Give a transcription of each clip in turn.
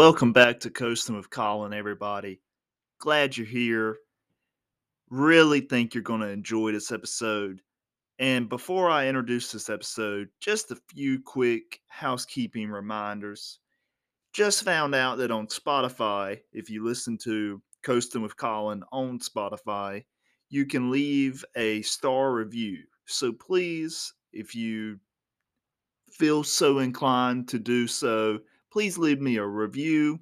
Welcome back to Coasting with Colin, everybody. Glad you're here. Really think you're going to enjoy this episode. And before I introduce this episode, just a few quick housekeeping reminders. Just found out that on Spotify, if you listen to Coasting with Colin on Spotify, you can leave a star review. So please, if you feel so inclined to do so, please leave me a review.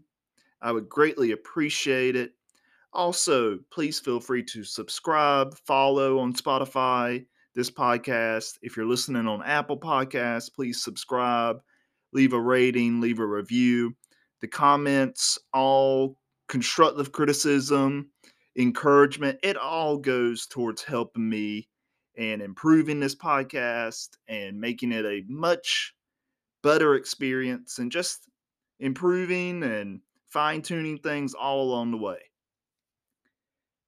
I would greatly appreciate it. Also, please feel free to subscribe, follow on Spotify this podcast. If you're listening on Apple Podcasts, please subscribe, leave a rating, leave a review. The comments, all constructive criticism, encouragement, it all goes towards helping me and improving this podcast and making it a much better experience and just improving and fine tuning things all along the way.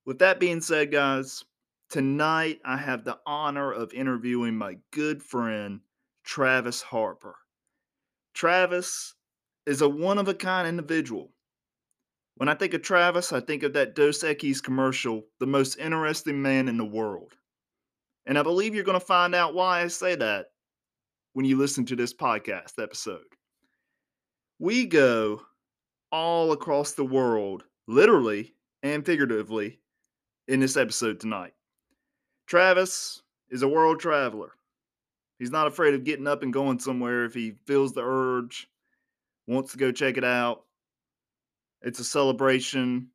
With that being said, guys, tonight I have the honor of interviewing my good friend, Travis Harper. Travis is a one of a kind individual. When I think of Travis, I think of that Dos Equis commercial, the most interesting man in the world. And I believe you're going to find out why I say that when you listen to this podcast episode. We go all across the world, literally and figuratively, in this episode tonight. Travis is a world traveler. He's not afraid of getting up and going somewhere if he feels the urge, wants to go check it out. It's a celebration,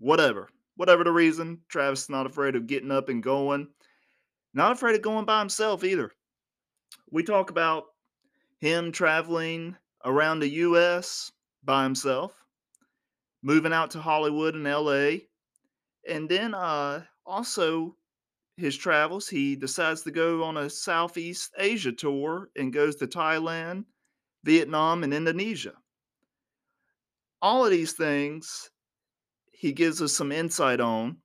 whatever. Whatever the reason, Travis is not afraid of getting up and going. Not afraid of going by himself either. We talk about him traveling around the US by himself, moving out to Hollywood and LA, and then uh, also his travels. He decides to go on a Southeast Asia tour and goes to Thailand, Vietnam, and Indonesia. All of these things he gives us some insight on.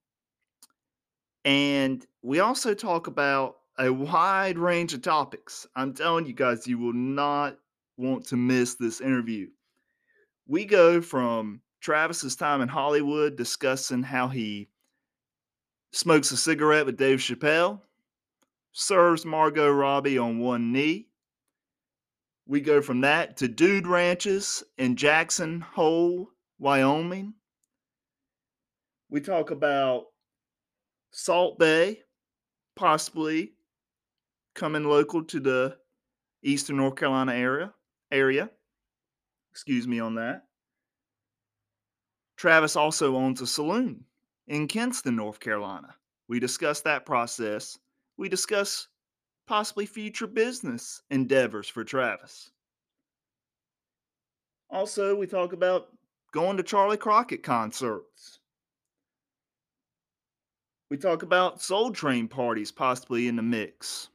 And we also talk about a wide range of topics. I'm telling you guys, you will not want to miss this interview. We go from Travis's time in Hollywood discussing how he smokes a cigarette with Dave Chappelle, serves Margot Robbie on one knee. We go from that to dude ranches in Jackson Hole, Wyoming. We talk about Salt Bae, possibly coming local to the eastern North Carolina area area. Excuse me on that. Travis also owns a saloon in Kinston, North Carolina. We discuss that process. We discuss possibly future business endeavors for Travis. Also, we talk about going to Charlie Crockett concerts. We talk about Soul Train parties possibly in the mix.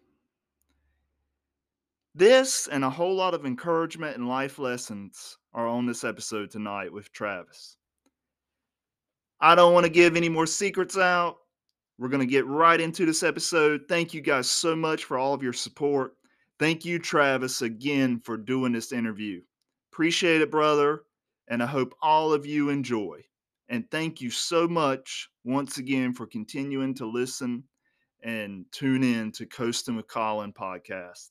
This and a whole lot of encouragement and life lessons are on this episode tonight with Travis. I don't want to give any more secrets out. We're going to get right into this episode. Thank you guys so much for all of your support. Thank you, Travis, again for doing this interview. Appreciate it, brother. And I hope all of you enjoy. And thank you so much once again for continuing to listen and tune in to Coasting with Colin podcast.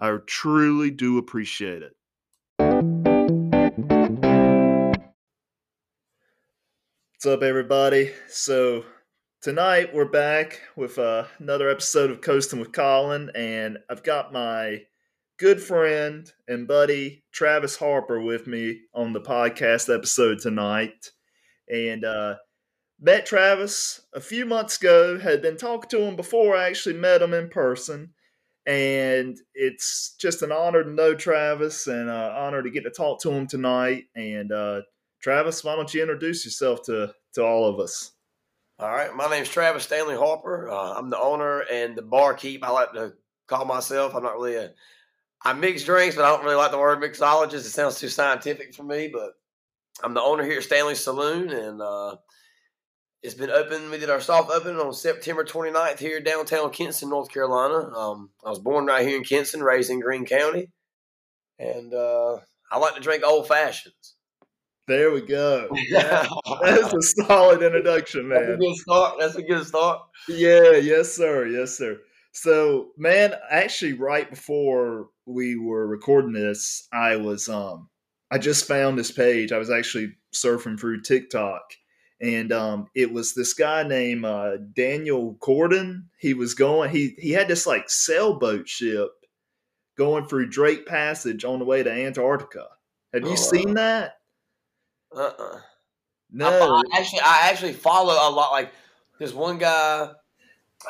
I truly do appreciate it. What's up, everybody? So, tonight we're back with uh, another episode of Coasting with Colin, and I've got my good friend and buddy Travis Harper with me on the podcast episode tonight. And uh, met Travis a few months ago, had been talking to him before I actually met him in person and it's just an honor to know Travis and an uh, honor to get to talk to him tonight. And uh, Travis, why don't you introduce yourself to to all of us? All right, my name's Travis Stanley Harper. Uh, I'm the owner and the barkeep. I like to call myself. I'm not really a I mix drinks, but I don't really like the word mixologist. It sounds too scientific for me. But I'm the owner here at Stanley Saloon, and uh, it's been open. We did our soft opening on September 29th here downtown Kinston, North Carolina. Um, I was born right here in Kinston, raised in Greene County, and uh, I like to drink old fashions. There we go. That, that's a solid introduction, man. That's a good start. That's a good start. Yeah, yes, sir. Yes, sir. So, man, actually, right before we were recording this, I was um, I just found this page. I was actually surfing through TikTok, and um, it was this guy named uh, Daniel Corden. He was going. He he had this like sailboat ship going through Drake Passage on the way to Antarctica. Have you Oh, seen that? Uh-uh. No. I, I actually, I actually follow a lot. Like, there's one guy.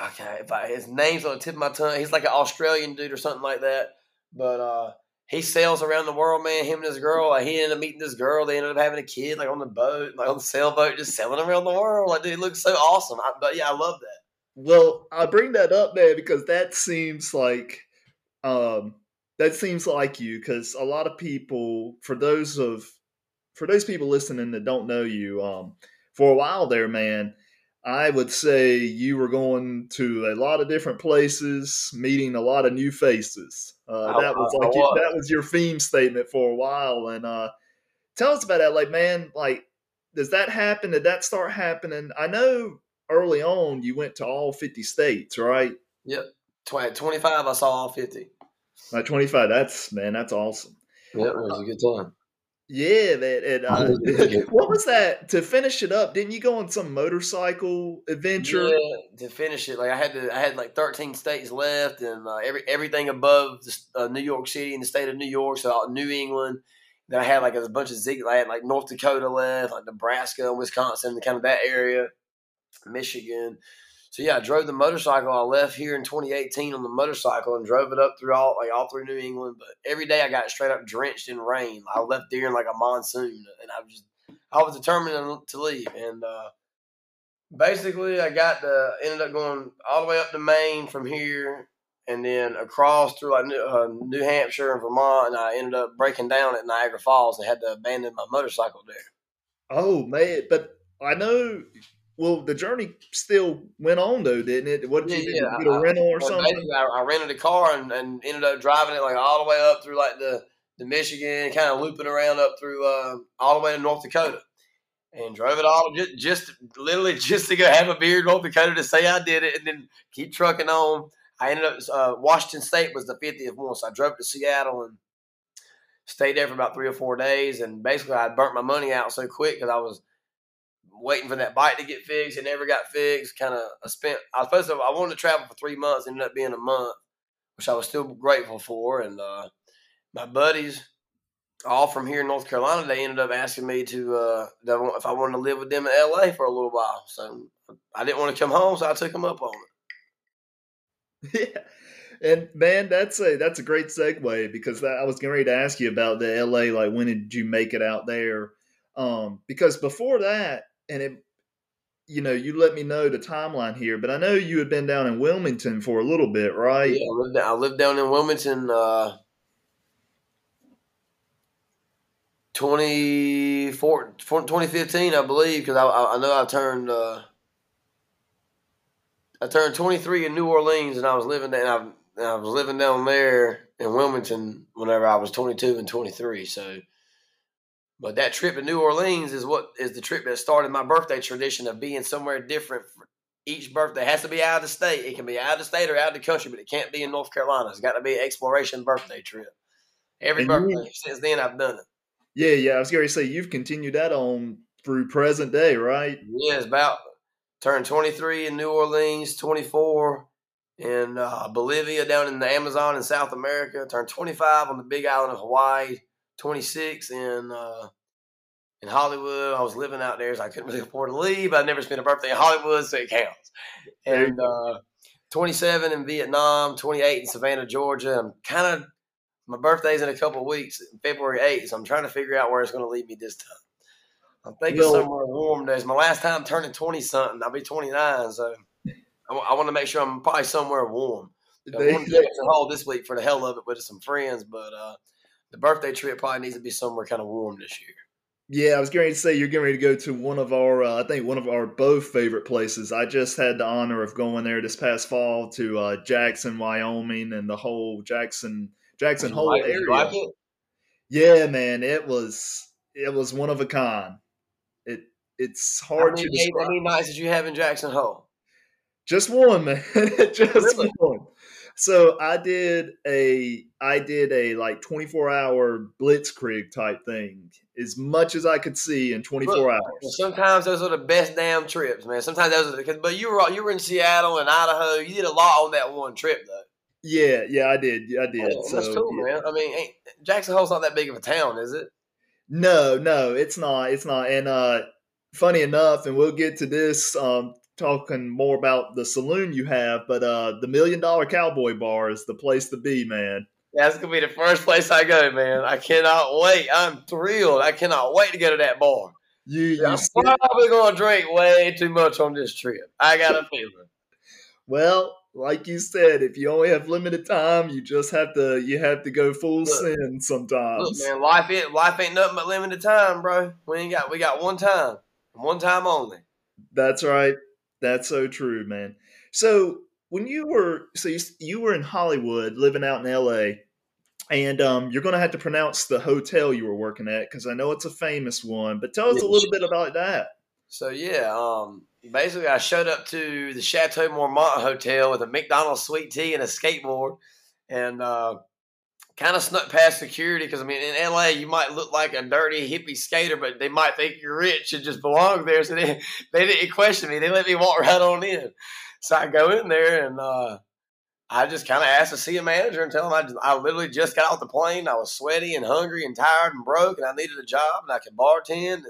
Okay, if I, his name's on the tip of my tongue. He's like an Australian dude or something like that. But uh, he sails around the world, man. Him and his girl. Like, he ended up meeting this girl. They ended up having a kid, like on the boat, like on the sailboat, just sailing around the world. Like, dude, it looks so awesome. I, but yeah, I love that. Well, I bring that up, man, because that seems like um that seems like you because a lot of people for those of for those people listening that don't know you um for a while there man i would say you were going to a lot of different places meeting a lot of new faces. Uh, that was like you- that was. your theme statement for a while and uh tell us about that like man like does that happen? Did that start happening? I know early on you went to all 50 states right? Tw- 25, I saw all 50. like 25 that's man that's awesome. Yep, it was a good time. Yeah man and uh, what was that to finish it up didn't you go on some motorcycle adventure Yeah, to finish it, like I had to, I had like 13 states left, and uh, every everything above the, uh, New York City and the state of New York, so New England. Then I had like a bunch of zig. I had like North Dakota left, like Nebraska, Wisconsin, kind of that area, Michigan. So yeah, I drove the motorcycle. I left here in 2018 on the motorcycle and drove it up through all like all through New England. But every day I got straight up drenched in rain. I left during like a monsoon, and I was just I was determined to leave. And uh, basically, I got the ended up going all the way up to Maine from here, and then across through like New, uh, New Hampshire and Vermont, and I ended up breaking down at Niagara Falls and had to abandon my motorcycle there. oh man but i know well the journey still went on though didn't it? What did you, Yeah, did yeah, you get a I- rental or Well, something? I, I rented a car and, and ended up driving it like all the way up through like the, the Michigan, kind of looping around up through uh, all the way to North Dakota, and drove it all just, just literally just to go have a beer in North Dakota to say I did it, and then keep trucking on. I ended up uh, Washington State was the 50th one, so I drove to Seattle and stayed there for about three or four days, and basically I burnt my money out so quick because I was waiting for that bike to get fixed. It never got fixed. Kind of, I spent. I was supposed to. I wanted to travel for three months. Ended up being a month, which I was still grateful for. And uh, my buddies, all from here in North Carolina, they ended up asking me to uh, if I wanted to live with them in L.A. for a little while. So I didn't want to come home, so I took them up on it. yeah and man that's a that's a great segue because i was getting ready to ask you about the la like when did you make it out there um because before that and it you know you let me know the timeline here but i know you had been down in wilmington for a little bit right Yeah, I lived, I lived down in Wilmington. Uh, 24 2015, I believe, because I, I know I turned uh, I turned 23 in New Orleans, and I was living. And I, and I was living down there in Wilmington whenever I was 22 and 23. So, but that trip to New Orleans is what is the trip that started my birthday tradition of being somewhere different. For each birthday it has to be out of the state. It can be out of the state or out of the country, but it can't be in North Carolina. It's got to be an exploration birthday trip. Every And you- birthday since then, I've done it. yeah yeah i was going to say you've continued that on through present day right Yeah, it's about turned 23 in New Orleans, 24 in uh, Bolivia down in the Amazon in South America, turned 25 on the big island of Hawaii, 26 in uh, in Hollywood. I was living out there, so I couldn't really afford to leave. I never spent a birthday in Hollywood, so it counts. And uh, 27 in Vietnam, 28 in Savannah, Georgia. I'm kind of my birthday's in a couple of weeks, February 8th, so I'm trying to figure out where it's going to lead me this time. I'm thinking Well- somewhere warm. There's my last time turning 20 something. I'll be 29, so I, want to make sure I'm probably somewhere warm. I to Jackson Hole this week for the hell of it with some friends, but uh, the birthday trip probably needs to be somewhere kind of warm this year. Yeah, I was getting ready to say you're getting ready to go to one of our, uh, I think one of our both favorite places. I just had the honor of going there this past fall to uh, Jackson, Wyoming, and the whole Jackson Jackson Hole like, area. like? Yeah, man, it was it was one of a kind. It it's hard to describe. how many nights did you have in Jackson Hole? Just one, man. Just Really? one. So I did a I did a like 24 hour blitzkrieg type thing, as much as I could see in 24 Look, hours. sometimes those are the best damn trips, man. Sometimes those are the, 'cause- but you were you were in Seattle and Idaho. You did a lot on that one trip, though. Yeah, yeah, I did. I did. Yeah, that's so, cool, yeah. man. I mean, ain't, Jackson Hole's not that big of a town, is it? No, no, it's not. It's not. And uh funny enough, and we'll get to this um talking more about the saloon you have, but uh the Million Dollar Cowboy Bar is the place to be, man. That's gonna be the first place I go, man. I cannot wait. I'm thrilled. I cannot wait to go to that bar. You you I'm probably gonna drink way too much on this trip. I got a feeling. well, like you said, if you only have limited time, you just have to you have to go full Look, sin Look, sometimes. man, life ain't life ain't nothing but limited time, bro. We ain't got we got one time, one time only. That's right. That's so true, man. So when you were so you, you were in Hollywood, living out in L.A., and um, you're going to have to pronounce the hotel you were working at because I know it's a famous one. But tell us a little bit about that. So yeah, um, basically I showed up to the Chateau Marmont Hotel with a McDonald's sweet tea and a skateboard, and uh, kind of snuck past security because I mean in LA you might look like a dirty hippie skater, but they might think you're rich and just belong there. So they they didn't question me; they let me walk right on in. So I go in there and uh, I just kind of asked to see a manager and tell him I, just, I literally just got off the plane. I was sweaty and hungry and tired and broke, and I needed a job and I could bartend. And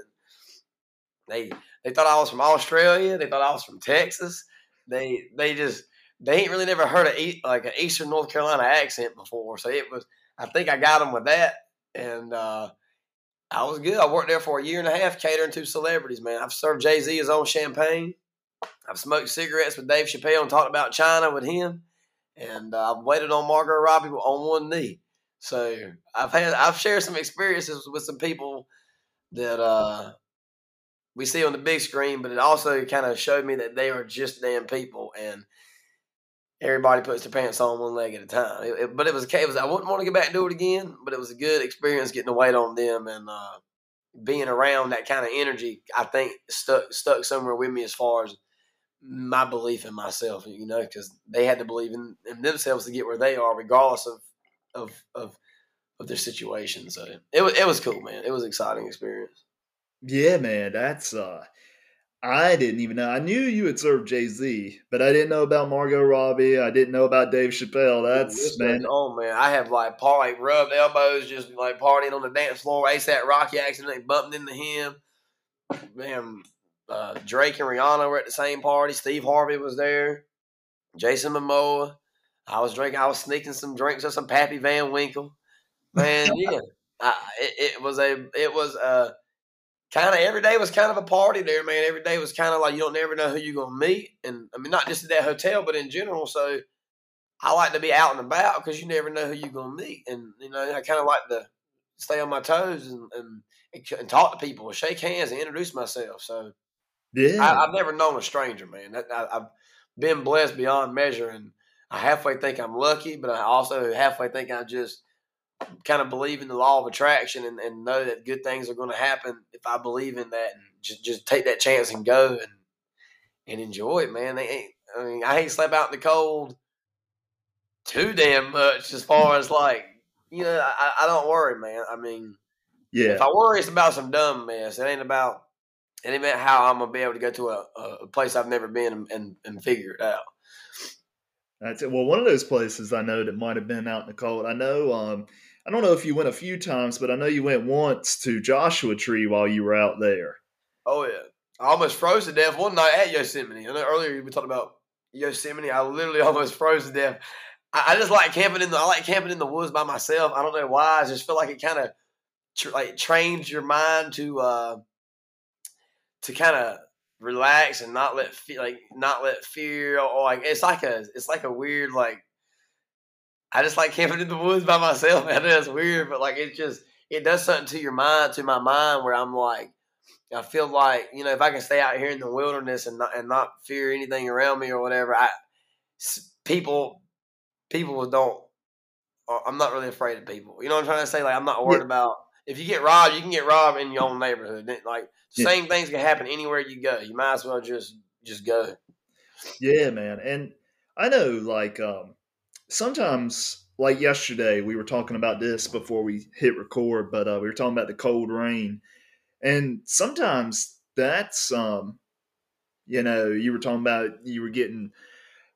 they they thought I was from Australia. They thought I was from Texas. They they just they ain't really never heard a like an Eastern North Carolina accent before. So it was I think I got them with that, and uh, I was good. I worked there for a year and a half catering to celebrities. Man, I've served Jay Z his own champagne. I've smoked cigarettes with Dave Chappelle and talked about China with him, and uh, I've waited on Margot Robbie on one knee. So I've had I've shared some experiences with some people that uh, we see on the big screen, but it also kind of showed me that they are just damn people, and everybody puts their pants on one leg at a time. It, it- but it was okay. It was I wouldn't want to go back and do it again, but it was a good experience getting to wait on them and uh, being around that kind of energy. I think stuck stuck somewhere with me as far as my belief in myself, you know, because they had to believe in, in themselves to get where they are, regardless of of of, of their situation. So it it was cool, man. It was an exciting experience. Yeah, man, that's uh I didn't even know. I knew you had served Jay Z, but I didn't know about Margot Robbie. I didn't know about Dave Chappelle. That's This man. on, man. I have like par like rubbed elbows, just like partying on the dance floor. ASAP Rocky accidentally bumped into him. Man, uh, Drake and Rihanna were at the same party. Steve Harvey was there. Jason Momoa. I was drinking. I was sneaking some drinks of some Pappy Van Winkle. Man, yeah. I, it, it was a. It was a. Kind of every day was kind of a party there, man. Every day was kind of like you don't never know who you're gonna meet, and I mean not just at that hotel, but in general. So I like to be out and about because you never know who you're gonna meet, and you know I kind of like to stay on my toes and, and and talk to people, shake hands, and introduce myself. So Yeah. I, I've never known a stranger, man. That, I, I've been blessed beyond measure, and I halfway think I'm lucky, but I also halfway think I just kind of believe in the law of attraction and, and know that good things are going to happen if I believe in that and just just take that chance and go and and enjoy it, man. They ain't. I mean, I ain't slept out in the cold too damn much as far as like you know. I, I don't worry, man. I mean, yeah. if I worry, it's about some dumb mess. It ain't about it ain't about how I'm gonna be able to go to a, a place I've never been and, and, and figure it out. That's it. Well, one of those places I know that might have been out in the cold. I know. Um, I don't know if you went a few times, but I know you went once to Joshua Tree while you were out there. Oh yeah, I almost froze to death one night at Yosemite. I know earlier we talking about Yosemite. I literally almost froze to death. I, I just like camping in the. I like camping in the woods by myself. I don't know why. I just feel like it kind of tr- like trains your mind to uh to kind of relax and not let fe- like not let fear or, or like it's like a it's like a weird like I just like camping in the woods by myself. I know that's weird, but like it just it does something to your mind, to my mind, where I'm like, I feel like you know if I can stay out here in the wilderness and not and not fear anything around me or whatever, I people people don't. uh, I'm not really afraid of people. You know what I'm trying to say? Like I'm not worried Yeah. about if you get robbed, you can get robbed in your own neighborhood. Like the Yeah. same things can happen anywhere you go. You might as well just just go. Yeah, man. And I know like um sometimes like yesterday we were talking about this before we hit record, but uh we were talking about the cold rain. And sometimes that's um you know, you were talking about you were getting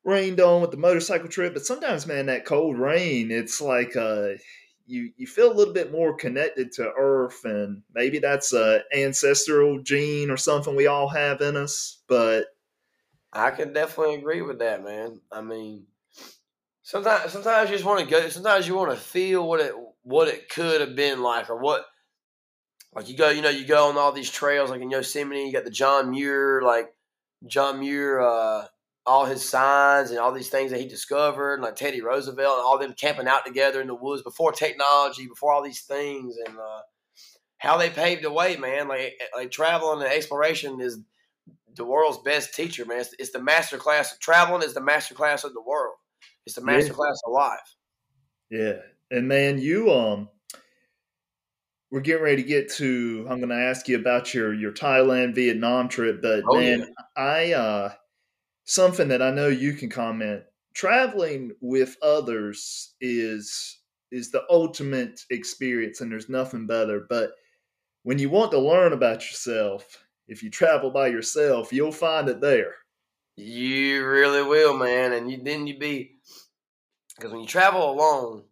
rained on with the motorcycle trip, but sometimes man that cold rain, it's like uh you you feel a little bit more connected to earth and maybe that's a ancestral gene or something we all have in us, but I can definitely agree with that, man. I mean, sometimes sometimes you just want to go. Sometimes you want to feel what it what it could have been like, or what like you go. You know, you go on all these trails, like in Yosemite. You got the John Muir, like John Muir, uh, all his signs and all these things that he discovered, and like Teddy Roosevelt and all them camping out together in the woods before technology, before all these things, and uh, how they paved the way, man. Like like traveling and exploration is the world's best teacher, man. It's, it's the master class. Traveling is the master class of the world. It's the Yeah. master class of life. Yeah. And man, you um we're getting ready to get to I'm gonna ask you about your your Thailand, Vietnam trip, but Oh, man, yeah. I uh something that I know you can comment. Traveling with others is is the ultimate experience and there's nothing better. But when you want to learn about yourself, if you travel by yourself, you'll find it there. You really will, man. And you then you be because when you travel alone,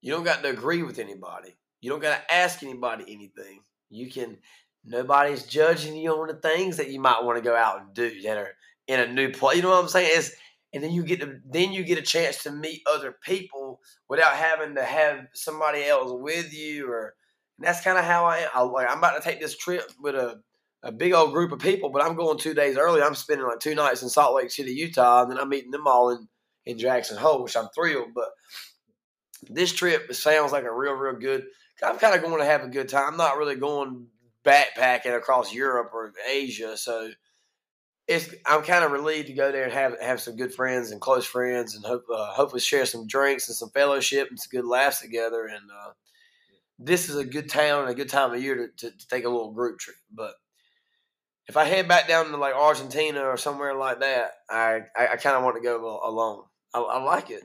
you don't got to agree with anybody. You don't got to ask anybody anything. You can. Nobody's judging you on the things that you might want to go out and do that are in a new place. You know what I'm saying? It's, and then you get to then you get a chance to meet other people without having to have somebody else with you. Or and that's kind of how I am. I, like I'm about to take this trip with a a big old group of people, but I'm going two days early. I'm spending like two nights in Salt Lake City, Utah, and then I'm meeting them all in, in Jackson Hole, which I'm thrilled. But this trip sounds like a real, real good. I'm kind of going to have a good time. I'm not really going backpacking across Europe or Asia, so it's I'm kind of relieved to go there and have have some good friends and close friends, and hope uh, hopefully share some drinks and some fellowship and some good laughs together. And uh, this is a good town and a good time of year to, to, to take a little group trip, but if I head back down to like Argentina or somewhere like that, I I, I kind of want to go alone. I, I like it.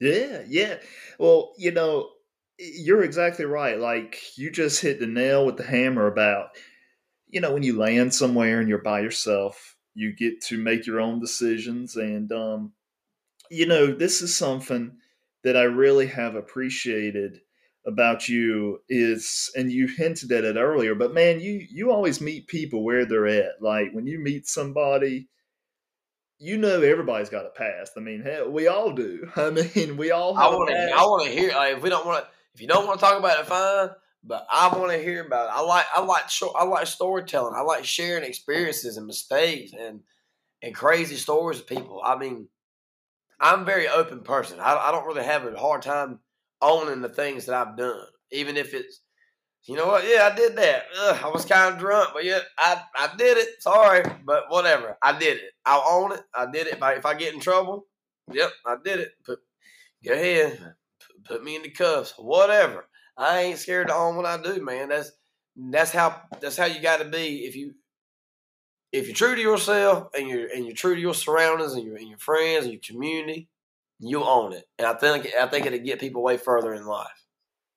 Yeah, yeah. Well, you know, you're exactly right. Like you just hit the nail with the hammer about, you know, when you land somewhere and you're by yourself, you get to make your own decisions. And, um, you know, this is something that I really have appreciated about you is, and you hinted at it earlier, but man, you, you always meet people where they're at. Like when you meet somebody, you know everybody's got a past. I mean, hell, we all do. I mean, we all I want to. I want to hear like if we don't want to if you don't want to talk about it, fine. But I want to hear about it. I like I like short, I like storytelling. I like sharing experiences and mistakes and and crazy stories of people. I mean, I'm a very open person. I, I don't really have a hard time owning the things that I've done, even if it's you know what? Yeah, I did that. Ugh, I was kind of drunk, but yeah, I, I did it. Sorry, but whatever. I did it. I'll own it. I did it. If I, if I get in trouble, yep, I did it. Put, go ahead. Put, put me in the cuffs. Whatever. I ain't scared to own what I do, man. That's that's how that's how you got to be. If you if you're true to yourself and you're and you're true to your surroundings and your and your friends and your community, you'll own it. And I think I think it'll get people way further in life.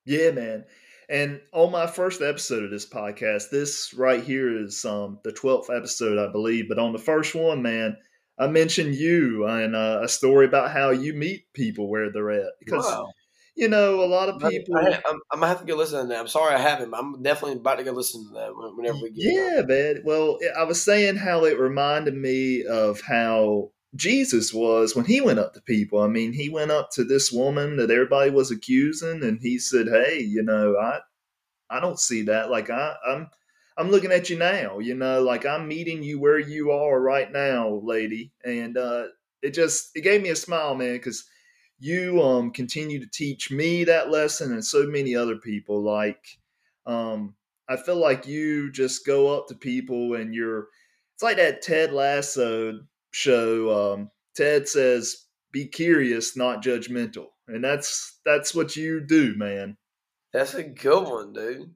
Yeah, man. And on my first episode of this podcast, this right here is um, the 12th episode, I believe. But on the first one, man, I mentioned you and uh, a story about how you meet people where they're at. Because, Wow. you know, a lot of people. I, am I'm gonna have to go listen to that. I'm sorry I haven't. But I'm definitely about to go listen to that whenever we get. Yeah, man. Well, I was saying how it reminded me of how Jesus was when he went up to people. I mean, he went up to this woman that everybody was accusing, and he said, "Hey, you know, I, I don't see that. Like, I, I'm, I'm looking at you now. You know, like I'm meeting you where you are right now, lady." And uh, it just it gave me a smile, man, because you um continue to teach me that lesson and so many other people. Like, um, I feel like you just go up to people and you're it's like that Ted Lasso show. Um, Ted says, "Be curious, not judgmental," and that's that's what you do, man. That's a good one, dude.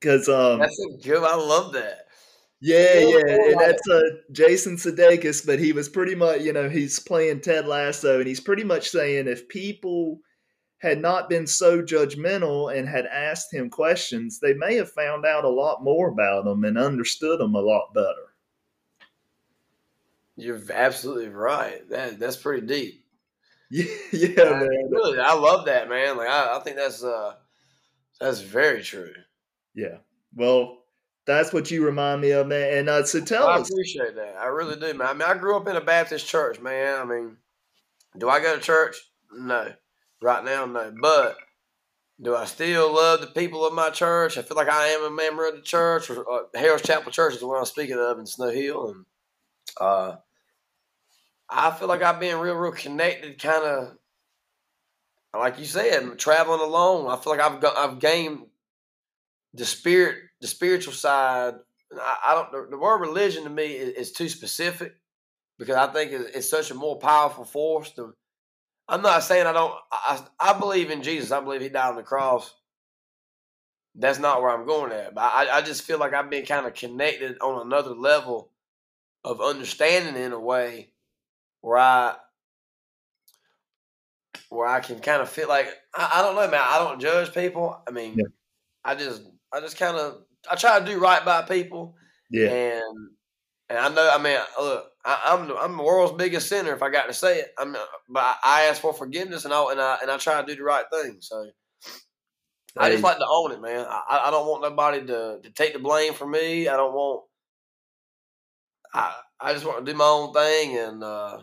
Because um, that's a good. I love that. Yeah, yeah, and that's uh, Jason Sudeikis, but he was pretty much, you know, he's playing Ted Lasso, and he's pretty much saying if people had not been so judgmental and had asked him questions, they may have found out a lot more about him and understood him a lot better. You're absolutely right. That that's pretty deep. Yeah, yeah, I, man. Really, I love that, man. Like I, I think that's uh that's very true. Yeah. Well, that's what you remind me of, man. And uh, so tell I us. I appreciate that. I really do, man. I mean, I grew up in a Baptist church, man. I mean, do I go to church? No. Right now, no. But do I still love the people of my church? I feel like I am a member of the church. Or, uh, Harris Chapel Church is the one I'm speaking of in Snow Hill, and uh, I feel like I've been real, real connected. Kind of like you said, traveling alone. I feel like I've got, I've gained the spirit, the spiritual side. I, I don't. The, the, word religion to me is, is, too specific because I think it's, it's such a more powerful force. To, I'm not saying I don't. I, I believe in Jesus. I believe He died on the cross. That's not where I'm going at. But I, I just feel like I've been kind of connected on another level of understanding in a way where I where I can kind of feel like I, I, don't know, man. I don't judge people. I mean, yeah. I just I just kind of I try to do right by people. Yeah. And and I know. I mean, look, I, am I'm, I'm the world's biggest sinner if I got to say it. I'm, but I ask for forgiveness and I and I and I try to do the right thing. So. Hey. I just like to own it, man. I, I don't want nobody to, to take the blame for me. I don't want. I I just want to do my own thing and uh,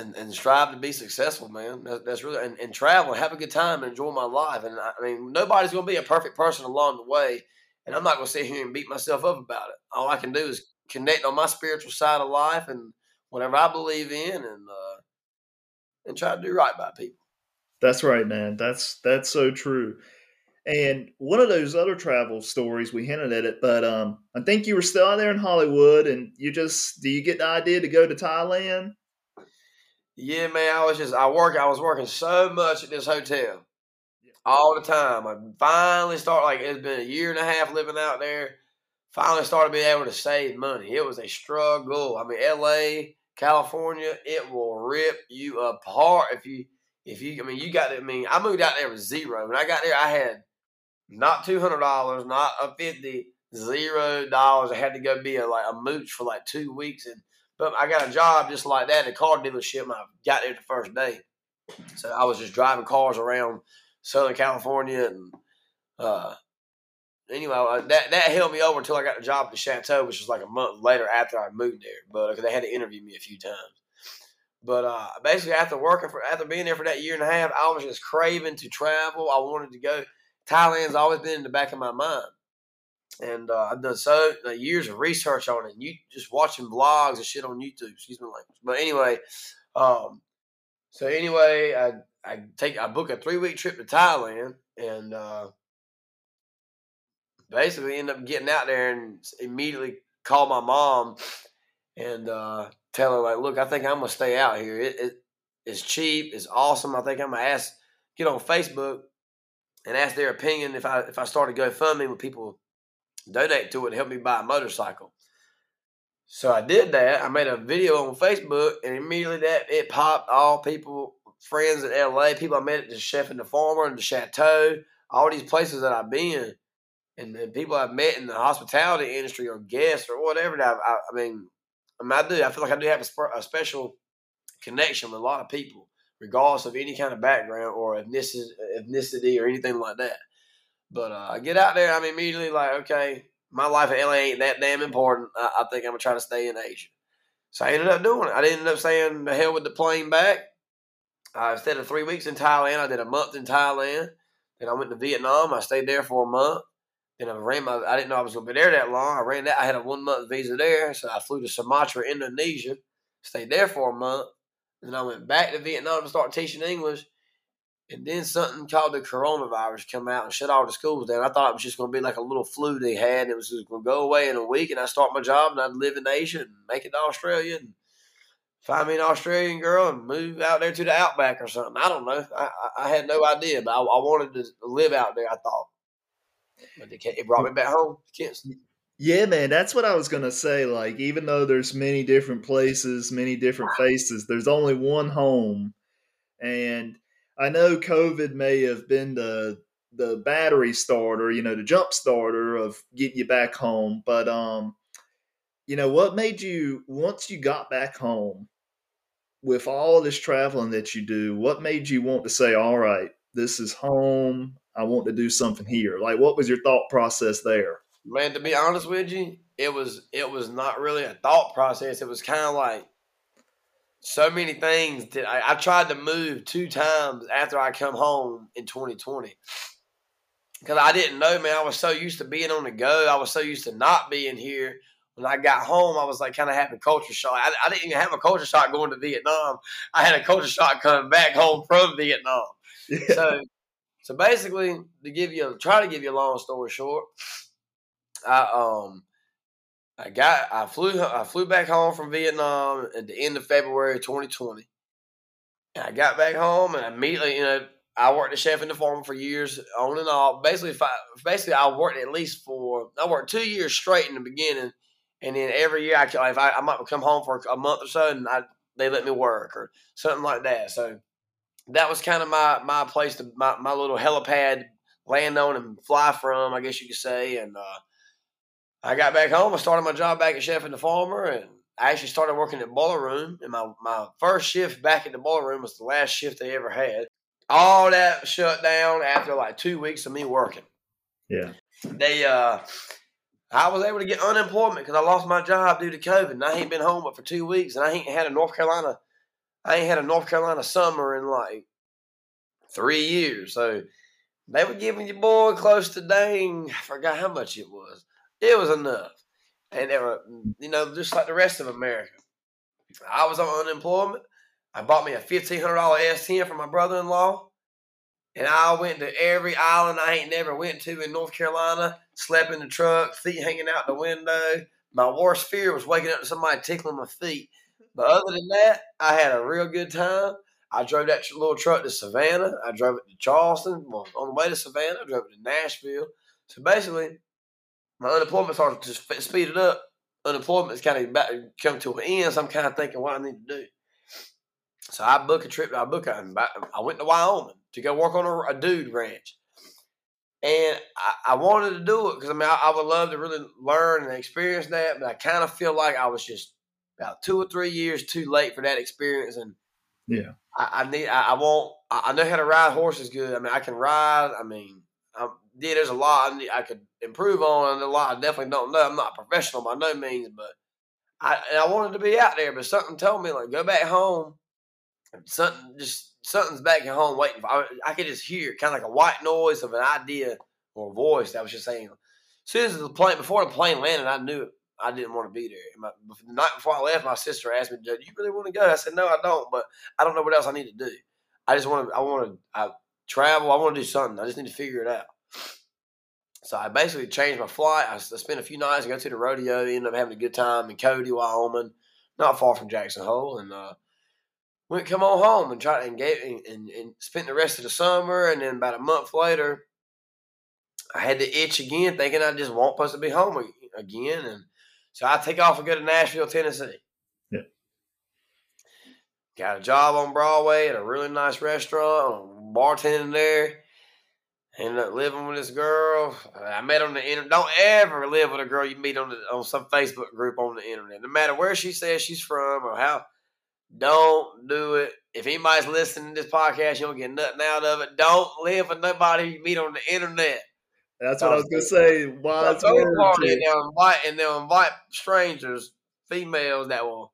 and and strive to be successful, man. That, that's really and, and travel, have a good time, and enjoy my life. And I, I mean, nobody's to be a perfect person along the way, and I'm not to sit here and beat myself up about it. All I can do is connect on my spiritual side of life and whatever I believe in, and uh, and try to do right by people. That's right, man. That's that's so true. And one of those other travel stories, we hinted at it, but um, I think you were still out there in Hollywood, and you just do you get the idea to go to Thailand? Yeah, man. I was just I work. I was working so much at this hotel all the time. I finally started like it's been a year and a half living out there. Finally started being able to save money. It was a struggle. I mean, L.A., California, it will rip you apart if you if you. I mean, you got. To, I mean, I moved out there with zero. When I got there, I had not two hundred dollars, not a fifty, zero dollars. I had to go be a like a mooch for like two weeks, and but I got a job just like that at a car dealership. I got there the first day, so I was just driving cars around Southern California, and uh, anyway, uh, that that held me over until I got the job at the Chateau, which was like a month later after I moved there. But because they had to interview me a few times. But uh, basically, after working for after being there for that year and a half, I was just craving to travel. I wanted to go. Thailand's always been in the back of my mind. And uh, I've done so years of research on it. And you just watching vlogs and shit on YouTube. Excuse me, language. But anyway, um, so anyway, I I take I book a three week trip to Thailand and uh, basically end up getting out there and immediately call my mom and uh, tell her like, look, I think I'm gonna stay out here. It, it it's cheap, it's awesome. I think I'm gonna ask get on Facebook and ask their opinion if I if I start a GoFundMe with people donate to it and help me buy a motorcycle. So I did that. I made a video on Facebook, and immediately that it popped all people, friends in LA, people I met at the Chef and the Farmer and the Chateau, all these places that I've been, and, and people I've met in the hospitality industry or guests or whatever. That I, I, mean, I mean, I do. I feel like I do have a, a special connection with a lot of people regardless of any kind of background or ethnicity or anything like that. But uh, I get out there, I'm immediately like, okay, my life in LA ain't that damn important. I, I think I'm gonna try to stay in Asia. So I ended up doing it. I ended up saying the hell with the plane back. Uh, instead of three weeks in Thailand, I did a month in Thailand. Then I went to Vietnam. I stayed there for a month. Then I ran my. I didn't know I was gonna be there that long. I ran that. I had a one month visa there, so I flew to Sumatra, Indonesia. Stayed there for a month. Then I went back to Vietnam to start teaching English. And then something called the coronavirus come out and shut all the schools down. I thought it was just going to be like a little flu they had. It was just going to go away in a week, and I start my job, and I'd live in Asia and make it to Australia and find me an Australian girl and move out there to the outback or something. I don't know. I, I had no idea, but I, I wanted to live out there. I thought. but it brought me back home. Yeah, man, that's what I was gonna say. Like, even though there's many different places, many different ah. faces, there's only one home. And I know COVID may have been the the battery starter, you know, the jump starter of getting you back home. But um, you know, what made you once you got back home with all this traveling that you do, what made you want to say, All right, this is home. I want to do something here. Like what was your thought process there? Man, to be honest with you, it was it was not really a thought process. It was kind of like so many things that I, I, tried to move two times after I come home in 2020 because I didn't know, man. I was so used to being on the go. I was so used to not being here. When I got home, I was like kind of having culture shock. I, I didn't even have a culture shock going to Vietnam. I had a culture shock coming back home from Vietnam. Yeah. So, so basically, to give you try to give you a long story short, I um I got I flew I flew back home from Vietnam at the end of February 2020. And I got back home and immediately, you know, I worked as chef in the farm for years, on and off. Basically, I, basically, I worked at least for I worked two years straight in the beginning, and then every year I if I, I might come home for a month or so, and I they let me work or something like that. So that was kind of my my place to my, my little helipad land on and fly from, I guess you could say, and. uh I got back home. I started my job back at Chef and the Farmer, and I actually started working at Boiler Room. And my, my first shift back at the Boiler Room was the last shift they ever had. All that shut down after like two weeks of me working. Yeah. They, uh, I was able to get unemployment because I lost my job due to COVID. And I ain't been home but for two weeks, and I ain't had a North Carolina, I ain't had a North Carolina summer in like three years. So they were giving you boy close to dang, I forgot how much it was. It was enough. And they were, you know, just like the rest of America. I was on unemployment. I bought me a fifteen hundred dollar S ten for my brother in law. And I went to every island I ain't never went to in North Carolina, slept in the truck, feet hanging out the window. My worst fear was waking up to somebody tickling my feet. But other than that, I had a real good time. I drove that little truck to Savannah. I drove it to Charleston. Well, on the way to Savannah, I drove it to Nashville. So basically, my unemployment started to speed it up. Unemployment is kind of about to come to an end, so I'm kind of thinking what I need to do. So I booked a trip. I booked. I went to Wyoming to go work on a, a dude ranch, and I, I, wanted to do it because I mean I, I, would love to really learn and experience that, but I kind of feel like I was just about two or three years too late for that experience, and yeah, I, I need. I, I want. I know how to ride horses good. I mean, I can ride. I mean, yeah, there's a lot I, could improve on, and a lot I definitely don't know. I'm not professional by no means, but I I wanted to be out there, but something told me like go back home. Something just something's back at home waiting. For, I, I could just hear kind of like a white noise of an idea or a voice that was just saying. As soon as the plane before the plane landed, I knew. I didn't want to be there. My, the night before I left, my sister asked me, "Do you really want to go?" I said, "No, I don't, but I don't know what else I need to do. I just want to. I want to. I travel. I want to do something. I just need to figure it out." So I basically changed my flight. I spent a few nights, go to the rodeo, ended up having a good time in Cody, Wyoming, not far from Jackson Hole, and uh, went come on home and tried and gave and, and, and spent the rest of the summer. And then about a month later, I had the itch again, thinking I just won't supposed to be home again, and so I take off and go to Nashville, Tennessee. Yeah. Got a job on Broadway at a really nice restaurant, bartending there ended up living with this girl. I met on the internet. Don't ever live with a girl you meet on the, on some Facebook group on the internet. No matter where she says she's from or how. Don't do it. If anybody's listening to this podcast, you don't get nothing out of it. Don't live with nobody you meet on the internet. That's what I was gonna say. Wise party and they'll invite and they'll invite strangers, females that will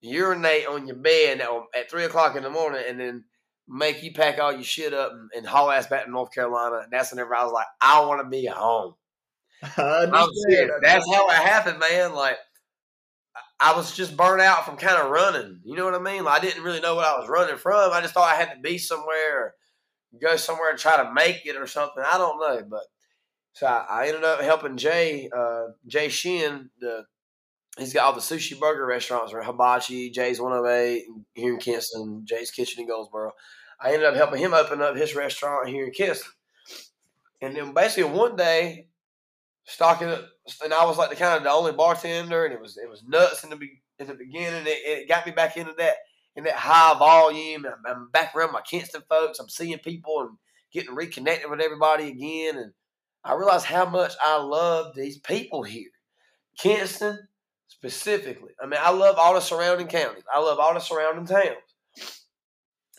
urinate on your bed that will, at three o'clock in the morning, and then make you pack all your shit up and, and haul ass back to North Carolina. And that's whenever I was like, I want to be home. I'm serious. That's how it happened, man. Like I was just burnt out from kind of running. You know what I mean? Like, I didn't really know what I was running from. I just thought I had to be somewhere or go somewhere and try to make it or something. I don't know, but so I, I ended up helping Jay, uh, Jay Shin. The he's got all the sushi burger restaurants, or Hibachi, Jay's One Hundred oh Eight here in Kinston, Jay's Kitchen in Goldsboro. I ended up helping him open up his restaurant here in Kinston. And then basically one day, stocking it, and I was like the kind of the only bartender, and it was it was nuts in the in the beginning. It, it got me back into that in that high volume. I'm, I'm back around my Kinston folks. I'm seeing people and getting reconnected with everybody again, and I realized how much I love these people here. Kinston specifically. I mean, I love all the surrounding counties. I love all the surrounding towns.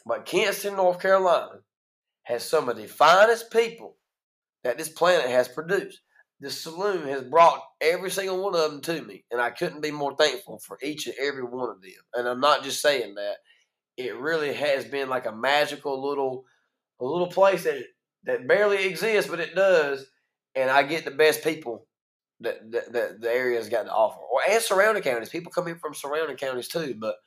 But Kinston, North Carolina, has some of the finest people that this planet has produced. The saloon has brought every single one of them to me, and I couldn't be more thankful for each and every one of them. And I'm not just saying that; it really has been like a magical little, a little place that that barely exists, but it does. And I get the best people that, that, that the area's got to offer, or and surrounding counties. People come in from surrounding counties too, but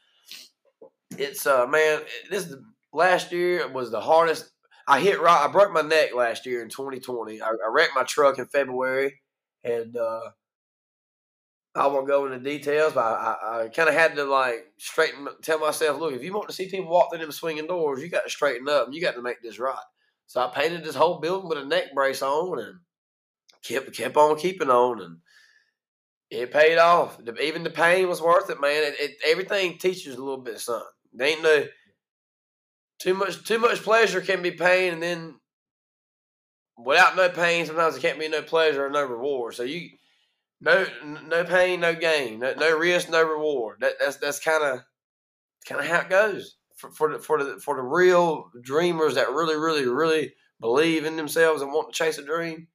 it's uh man, this is last year was the hardest I hit rock. I broke my neck last year in 2020. I, I wrecked my truck in February, and uh, I won't go into details, but I, I, I kind of had to like straighten, tell myself, look, if you want to see people walk through them swinging doors, you got to straighten up and you got to make this right. So I painted this whole building with a neck brace on and kept kept on keeping on, and it paid off. Even the pain was worth it, man. It, it, everything teaches a little bit, son. There ain't no too much too much pleasure can be pain, and then without no pain, sometimes it can't be no pleasure or no reward. So you no mm-hmm. no pain, no gain, no, no risk, no reward. That, that's that's kind of kind of how it goes for, for the for the for the real dreamers that really really really believe in themselves and want to chase a dream.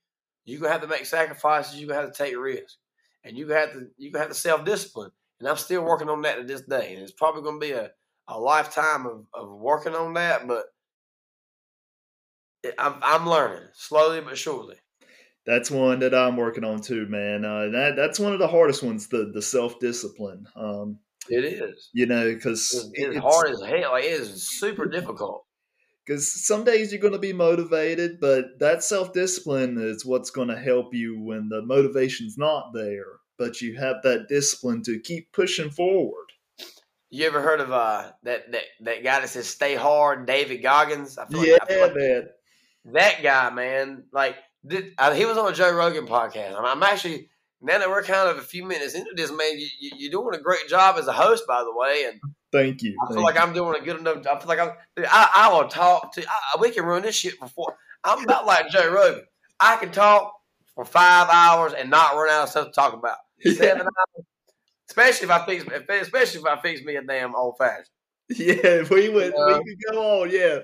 You gonna have to make sacrifices. You gonna have to take risks, and you gonna have to you gonna have to self discipline. And I'm still working on that to this day. And it's probably gonna be a a lifetime of, of working on that, but I'm I'm learning slowly but surely. That's one that I'm working on too, man. Uh, that that's one of the hardest ones, the the self discipline. Um, it is, you know, because it's, it's, hard as hell. Like, it is super difficult. Because some days you're going to be motivated, but that self discipline is what's going to help you when the motivation's not there. But you have that discipline to keep pushing forward. You ever heard of uh that that that guy that says "Stay Hard"? David Goggins. I feel yeah, like, like man. That guy, man. Like, did, uh, he was on a Joe Rogan podcast. I'm, I'm, actually now that we're kind of a few minutes into this, man. You, you, are doing a great job as a host, by the way. And thank you. I feel like you. I'm doing a good enough. I feel like I'm. I, I will talk to. I, we can run this shit before. I'm about like Joe Rogan. I can talk for five hours and not run out of stuff to talk about. Seven hours Especially if I fix, especially if I fix me a damn old fashioned. Yeah, we would. Uh, we could go on. Yeah.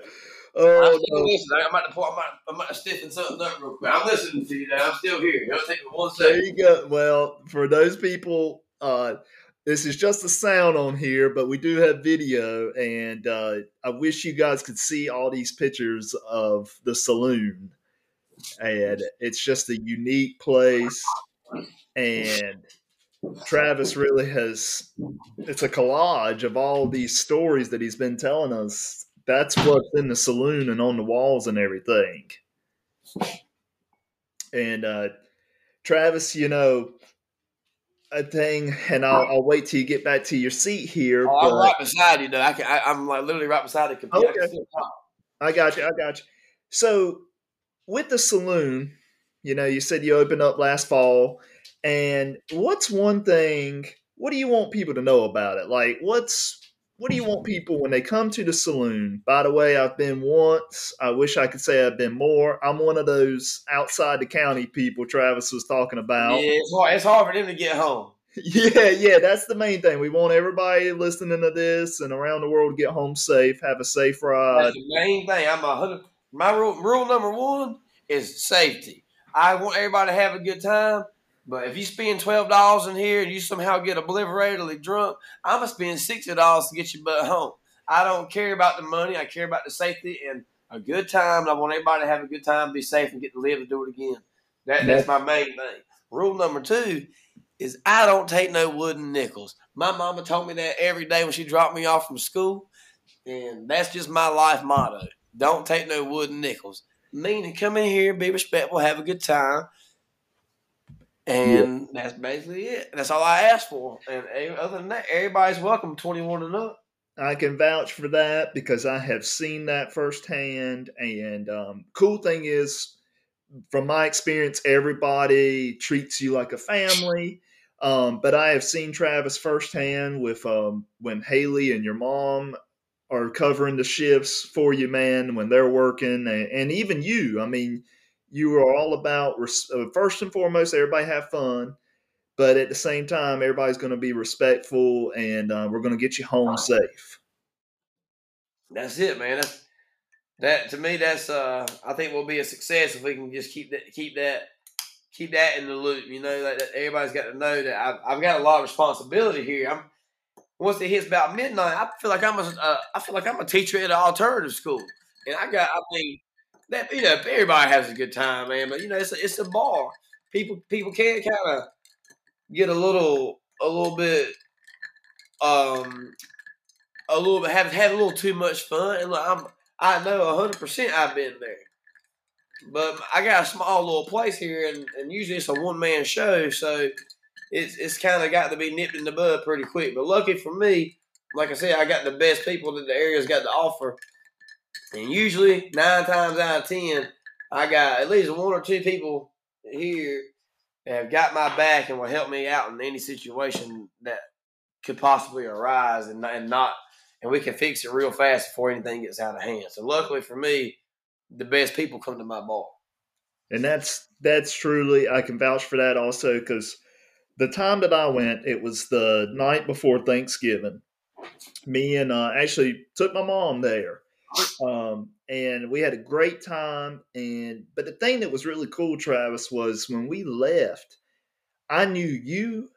Oh, I'm still no. listening. I'm about to pour. I'm about, I'm about to stiffen something up real quick. I'm listening to you now. I'm still here. It'll take me one second. There you go. Well, for those people, uh, this is just a sound on here, but we do have video, and uh, I wish you guys could see all these pictures of the saloon. And it's just a unique place, and Travis really has it's a collage of all these stories that he's been telling us. That's what's in the saloon and on the walls and everything. And uh Travis, you know, a thing, and I'll, I'll wait till you get back to your seat here. Oh, I'm right beside you, though. I can, I, am like literally right beside the computer. Okay. I, I got you. I got you. So, with the saloon, you know, you said you opened up last fall and what's one thing? What do you want people to know about it? Like, what's what do you want people when they come to the saloon? By the way, I've been once. I wish I could say I've been more. I'm one of those outside the county people Travis was talking about. Yeah, it's hard, it's hard for them to get home. Yeah, yeah, that's the main thing. We want everybody listening to this and around the world to get home safe, have a safe ride. That's the main thing. I'm a hundred. My rule, rule number one is safety. I want everybody to have a good time. But if you spend twelve dollars in here and you somehow get obliteratedly drunk, I'm gonna spend sixty dollars to get you butt home. I don't care about the money. I care about the safety and a good time. And I want everybody to have a good time, be safe, and get to live and do it again. That, that's my main thing. Rule number two is I don't take no wooden nickels. My mama told me that every day when she dropped me off from school, and that's just my life motto. Don't take no wooden nickels. Meaning, come in here, be respectful, have a good time and yeah. that's basically it. That's all I asked for. And other than that, everybody's welcome, 21 and up. I can vouch for that because I have seen that firsthand. And um, cool thing is, from my experience, everybody treats you like a family. Um, but I have seen Travis firsthand with um, when Haley and your mom are covering the shifts for you, man, when they're working, and, and even you. I mean, you are all about uh, first and foremost, everybody have fun, but at the same time, everybody's going to be respectful, and uh, we're going to get you home safe. That's it, man. That's that to me. That's uh, I think will be a success if we can just keep that keep that keep that in the loop. You know, like everybody's got to know that I've, I've got a lot of responsibility here. I'm once it hits about midnight, I feel like I'm a uh, I feel like I'm a teacher at an alternative school, and I got I mean that you know everybody has a good time, man. But you know it's a, it's a bar. People people can kind of get a little a little bit um a little bit have had a little too much fun, and look, I'm I know hundred percent I've been there. But I got a small little place here, and, and usually it's a one man show, so it's it's kind of got to be nipped in the bud pretty quick. But lucky for me, like I said, I got the best people that the area's got to offer, and usually nine times out of ten, I got at least one or two people here that have got my back and will help me out in any situation that could possibly arise, and and not and we can fix it real fast before anything gets out of hand. So luckily for me, the best people come to my bar. And that's that's truly I can vouch for that also because the time that I went, it was the night before Thanksgiving. Me and uh, actually took my mom there, um, and we had a great time. And but the thing that was really cool, Travis, was when we left. I knew you,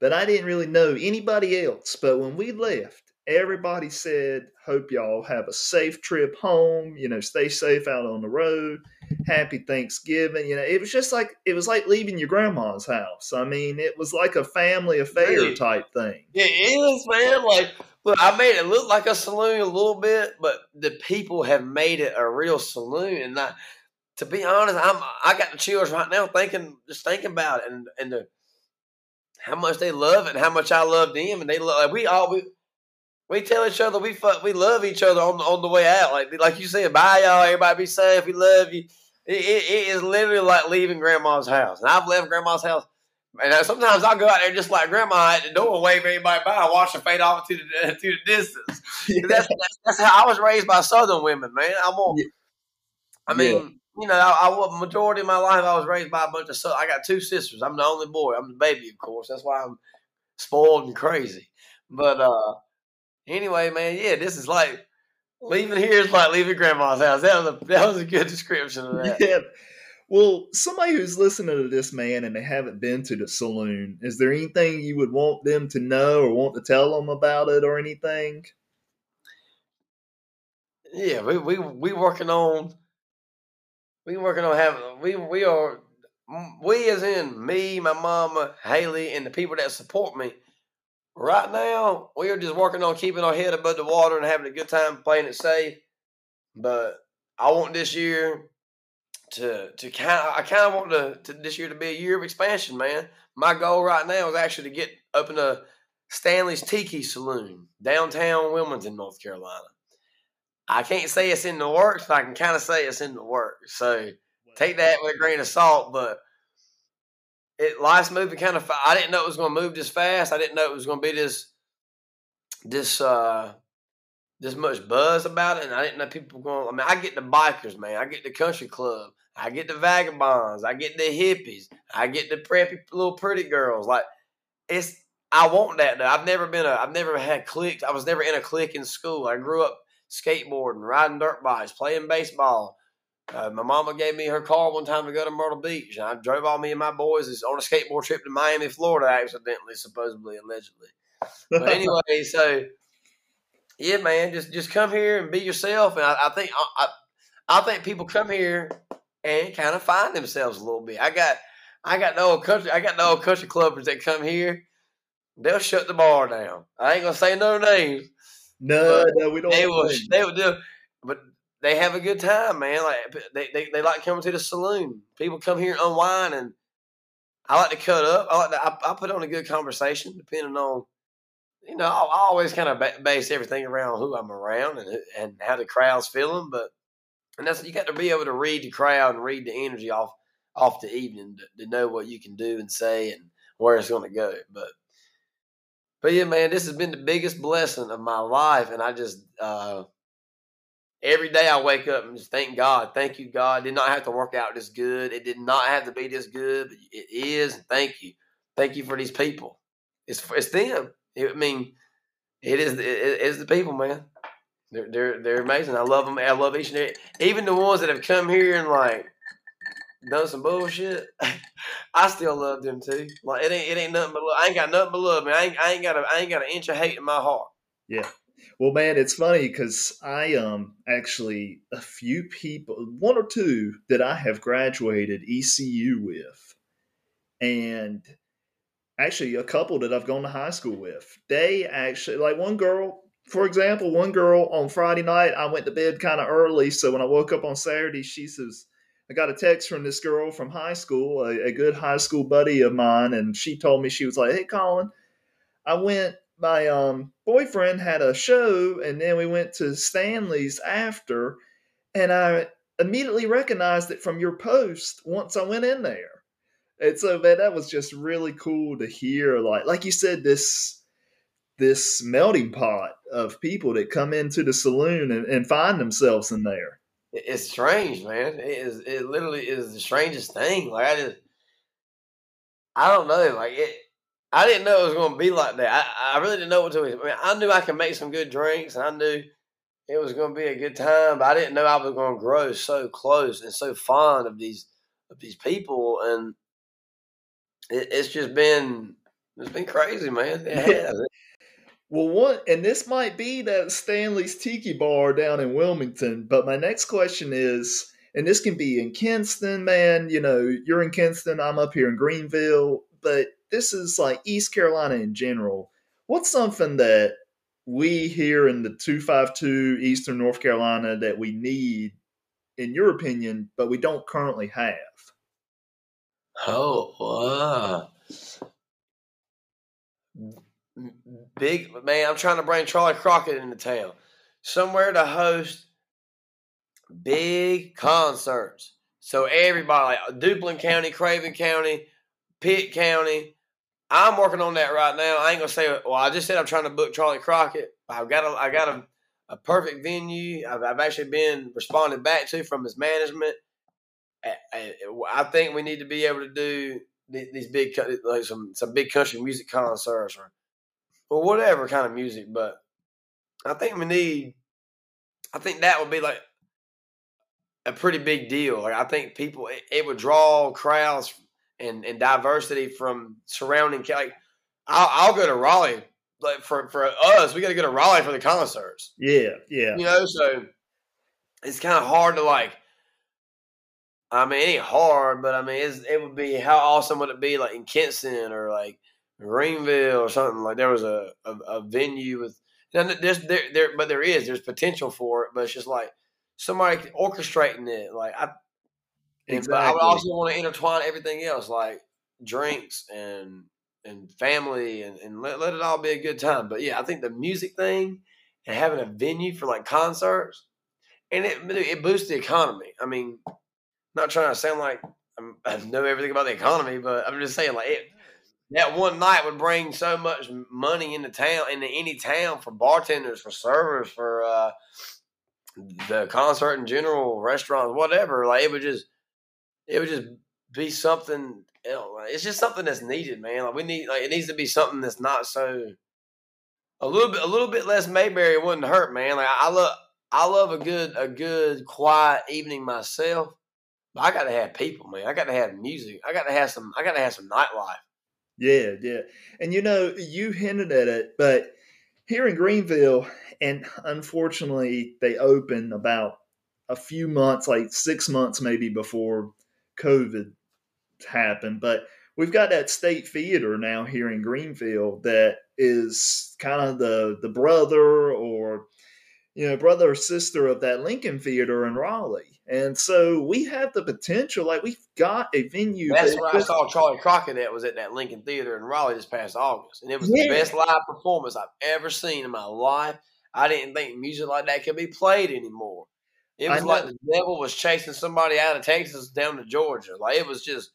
but I didn't really know anybody else. But when we left, everybody said, Hope y'all have a safe trip home, you know, stay safe out on the road. Happy Thanksgiving. You know, it was just like it was like leaving your grandma's house. I mean, it was like a family affair type thing. It is, man. Like look, I made it look like a saloon a little bit, but the people have made it a real saloon. And I, to be honest, I'm I got the chills right now thinking just thinking about it and and the how much they love it and how much I love them and they love like we all we we tell each other we fuck, we love each other on the, on the way out. Like like you said, bye y'all. Everybody be safe. We love you. It, it, it is literally like leaving grandma's house. And I've left grandma's house. And sometimes I'll go out there just like grandma at the door and wave everybody by and watch her fade off to the to the distance. Yeah. That's, that's, that's, how I was raised by Southern women, man. I'm on. Yeah. I mean, yeah. you know, I, I majority of my life I was raised by a bunch of. So I got two sisters. I'm the only boy. I'm the baby, of course. That's why I'm spoiled and crazy. But uh, Anyway, man, yeah, this is like leaving here is like leaving grandma's house. That was a that was a good description of that. Yeah. Well, somebody who's listening to this man and they haven't been to the saloon, is there anything you would want them to know or want to tell them about it or anything? Yeah, we we we working on we working on having we we are we as in me, my mama, Haley, and the people that support me Right now, we are just working on keeping our head above the water and having a good time playing it safe. But I want this year to to kind of I kind of want to, to, this year to be a year of expansion, man. My goal right now is actually to get open a Stanley's Tiki Saloon downtown Wilmington, North Carolina. I can't say it's in the works, but I can kind of say it's in the works. So take that with a grain of salt, but it life's moving kind of. I didn't know it was going to move this fast. I didn't know it was going to be this this uh this much buzz about it, and I didn't know people were going. I mean, I get the bikers, man. I get the country club. I get the vagabonds. I get the hippies. I get the preppy little pretty girls. Like it's. I want that though. I've never been a. I've never had cliques. I was never in a clique in school. I grew up skateboarding, riding dirt bikes, playing baseball. Uh, my mama gave me her car one time to go to Myrtle Beach. And I drove all me and my boys on a skateboard trip to Miami, Florida, accidentally, supposedly, allegedly. But anyway, so yeah, man, just just come here and be yourself. And I, I think I, I think people come here and kind of find themselves a little bit. I got I got no country I got no country clubbers that come here. They'll shut the bar down. I ain't gonna say no names. No, no, we don't. They will. They will do. But they have a good time, man. Like they, they, they like coming to the saloon. People come here and unwind, and I like to cut up. I like to, I, I put on a good conversation, depending on, you know, I, always kind of base everything around who I'm around and and how the crowd's feeling. But and that's you got to be able to read the crowd and read the energy off off the evening to, to know what you can do and say and where it's going to go. But but yeah, man, this has been the biggest blessing of my life, and I just uh, every day I wake up and just thank God, thank you, God. Did not have to work out this good. It did not have to be this good, but it is. Thank you, thank you for these people. It's it's them. I mean, it is it is the people, man. They're they're they're amazing. I love them. I love each and every, even the ones that have come here and like done some bullshit. I still love them too. Like it ain't it ain't nothing but love. I ain't got nothing but love, man. I ain't, I ain't got a I ain't got an inch of hate in my heart. Yeah. Well, man, it's funny because I um actually a few people, one or two that I have graduated ECU with, and actually a couple that I've gone to high school with. They actually like one girl, for example, one girl on Friday night. I went to bed kind of early, so when I woke up on Saturday, she says. I got a text from this girl from high school, a, a good high school buddy of mine, and she told me she was like, "Hey, Colin, I went my um, boyfriend had a show, and then we went to Stanley's after, and I immediately recognized it from your post once I went in there. And so, man, that was just really cool to hear. Like, like you said, this this melting pot of people that come into the saloon and, and find themselves in there. It's strange, man. It is. It literally is the strangest thing. Like I just, I don't know. Like it I didn't know it was going to be like that. I, I really didn't know what to. I mean, I knew I could make some good drinks, and I knew it was going to be a good time. But I didn't know I was going to grow so close and so fond of these of these people, and it, it's just been it's been crazy, man. It has. Well, what, and this might be that Stanley's Tiki Bar down in Wilmington, but my next question is, and this can be in Kinston, man. You know, you're in Kinston, I'm up here in Greenville, but this is like East Carolina in general. What's something that we here in the 252 Eastern North Carolina that we need, in your opinion, but we don't currently have? Oh, uh, big man! I'm trying to bring Charlie Crockett into town, somewhere to host big concerts. So everybody, Duplin County, Craven County, Pitt County, I'm working on that right now. I ain't gonna say. Well, I just said I'm trying to book Charlie Crockett. I've got a, I got a, a perfect venue. I've, I've actually been responded back to from his management. I, I think we need to be able to do these big, like some some big country music concerts or, or whatever kind of music. But I think we need. I think that would be like a pretty big deal. Like I think people, it, it would draw crowds and, and diversity from surrounding like I'll, I'll go to Raleigh like for for us we got to go to Raleigh for the concerts yeah yeah you know so it's kind of hard to like I mean it ain't hard but I mean it would be how awesome would it be like in Kinston or like Greenville or something like there was a a, a venue with there's there there but there is there's potential for it but it's just like somebody orchestrating it like I Exactly. But I would also want to intertwine everything else, like drinks and and family, and, and let, let it all be a good time. But yeah, I think the music thing and having a venue for like concerts, and it it boosts the economy. I mean, not trying to sound like I'm, i know everything about the economy, but I'm just saying like it. That one night would bring so much money into town, into any town for bartenders, for servers, for uh, the concert in general, restaurants, whatever. Like it would just it would just be something. It's just something that's needed, man. Like we need, like it needs to be something that's not so. A little bit, a little bit less Mayberry wouldn't hurt, man. Like I love, I love a good, a good quiet evening myself. But I got to have people, man. I got to have music. I got to have some. I got to have some nightlife. Yeah, yeah. And you know, you hinted at it, but here in Greenville, and unfortunately, they open about a few months, like six months maybe before COVID happened. But we've got that state theater now here in Greenville that is kind of the the brother or you know brother or sister of that Lincoln Theater in Raleigh. And so we have the potential, like we've got a venue. That's where I saw Charlie Crockett at was at that Lincoln Theater in Raleigh this past August. And it was yeah. the best live performance I've ever seen in my life. I didn't think music like that could be played anymore. It was like the devil was chasing somebody out of Texas down to Georgia. Like it was just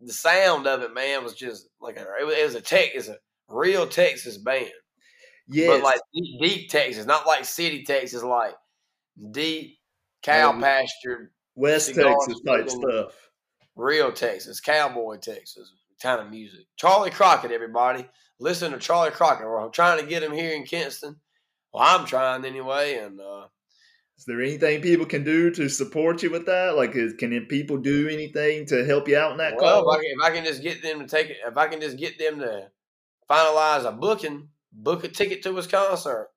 the sound of it, man, was just like a, it was, it was a tech, it's a real Texas band. Yeah, but like deep, deep, Texas, not like city Texas, like deep cow pasture, West Texas type stuff. Real Texas, cowboy Texas kind of music. Charlie Crockett, everybody, listen to Charlie Crockett. We're trying to get him here in Kinston. Well, I'm trying anyway, and uh, is there anything people can do to support you with that? Like, is, can people do anything to help you out in that? Well, if I, can, if I, can, just get them to take it, if I can just get them to finalize a booking, book a ticket to his concert.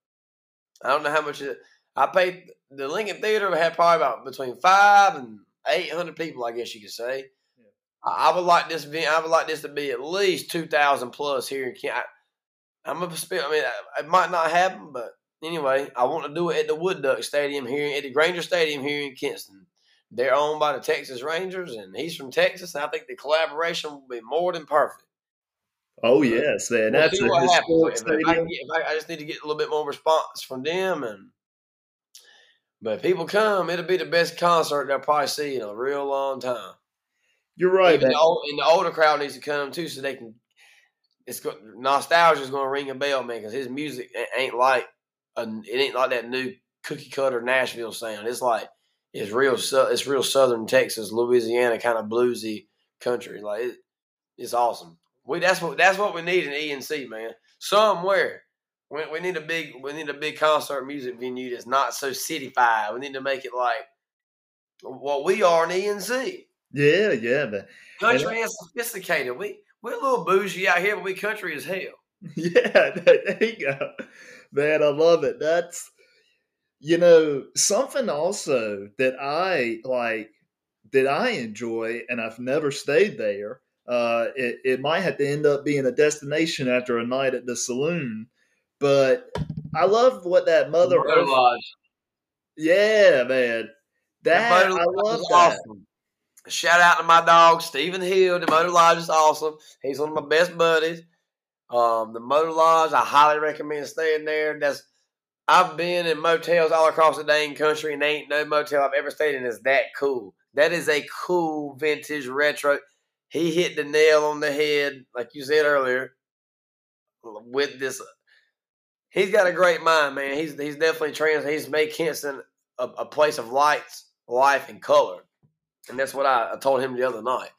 I don't know how much it, I paid. The Lincoln Theater had probably about between five and eight hundred people, I guess you could say. Yeah. I, I would like this. I would like this to be at least two thousand plus here in Kent. I'm a. I mean, it might not happen, but anyway, I want to do it at the Wood Duck Stadium here at the Grainger Stadium here in Kinston. They're owned by the Texas Rangers, and he's from Texas. And I think the collaboration will be more than perfect. Oh yes, man, we'll that's a historic stadium. If I, get, if I, I, just need to get a little bit more response from them, and but if people come, it'll be the best concert they'll probably see in a real long time. You're right. And the, old, and the older crowd needs to come too, so they can. It's. Nostalgia is going to ring a bell, man, because his music ain't like a, it ain't like that new cookie cutter Nashville sound. It's like it's real. It's real Southern Texas, Louisiana kind of bluesy country. Like it, it's awesome. We that's what that's what we need in ENC, man. Somewhere we, we need a big we need a big concert music venue that's not so cityfied. We need to make it like what we are in ENC. Yeah, yeah, but country and, sophisticated. We we're a little bougie out here, but we country as hell. Yeah, there you go man, I love it. That's you know something also that I like that I enjoy, and I've never stayed there. Uh, it, it might have to end up being a destination after a night at the saloon, but I love what that mother. Earth, Lodge. Yeah, man, that I love that. Awesome. Shout out to my dog Stephen Hill. The Motor Lodge is awesome. He's one of my best buddies. Um, the Motor Lodge, I highly recommend staying there. That's I've been in motels all across the dang country, and ain't no motel I've ever stayed in is that cool. That is a cool vintage retro. He hit the nail on the head, like you said earlier, with this. He's got a great mind, man. He's he's definitely trans. He's made Kinston a, a place of lights, life, and color, and that's what I, I told him the other night.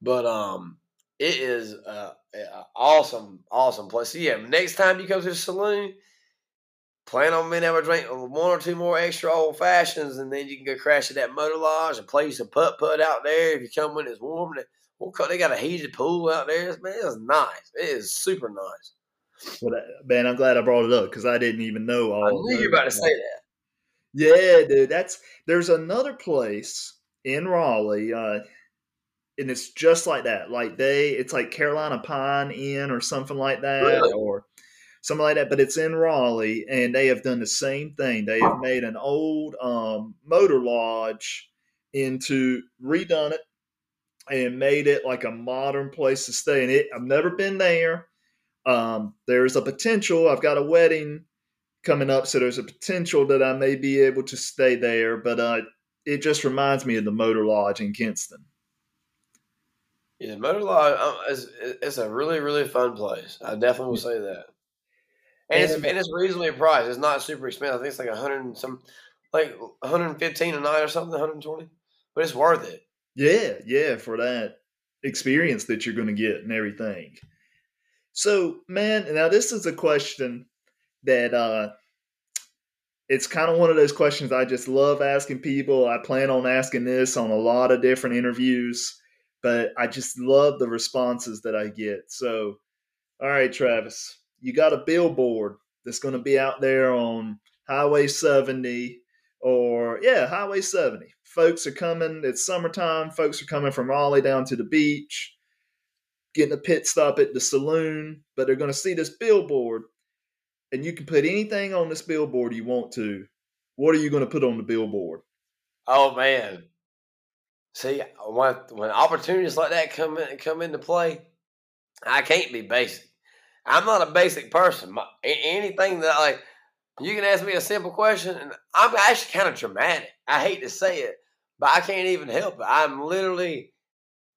But um, it is uh, awesome, awesome place. So yeah, next time you come to the saloon, plan on being able to drink one or two more extra old fashions, and then you can go crash at that motor lodge and play some putt putt out there. If you come when it's warm, well, they got a heated pool out there. Man, it's nice. It is super nice. Well, man, I'm glad I brought it up because I didn't even know all. I knew you were about to say that. Yeah, dude. That's there's another place in Raleigh. Uh, and it's just like that. Like they, it's like Carolina Pine Inn or something like that, really? or something like that. But it's in Raleigh, and they have done the same thing. They have made an old um, motor lodge into redone it and made it like a modern place to stay. And it, I've never been there. Um, there's a potential. I've got a wedding coming up, so there's a potential that I may be able to stay there. But uh, it just reminds me of the Motor Lodge in Kinston. Yeah, Motor Lodge um, is it's a really really fun place. I definitely will say that. And, and it's and it's reasonably priced. It's not super expensive. I think it's like a hundred and some, like hundred and fifteen a night or something, one hundred and twenty. But it's worth it. Yeah, yeah, for that experience that you're going to get and everything. So, man, now this is a question that uh it's kind of one of those questions I just love asking people. I plan on asking this on a lot of different interviews but I just love the responses that I get. So, all right, Travis, you got a billboard that's going to be out there on Highway 70 or, yeah, Highway 70. Folks are coming, it's summertime. Folks are coming from Raleigh down to the beach, getting a pit stop at the saloon, but they're going to see this billboard. And you can put anything on this billboard you want to. What are you going to put on the billboard? Oh, man. See, when when opportunities like that come in come into play, I can't be basic. I'm not a basic person. My, anything that like You can ask me a simple question, and I'm actually kind of dramatic. I hate to say it, but I can't even help it. I'm literally,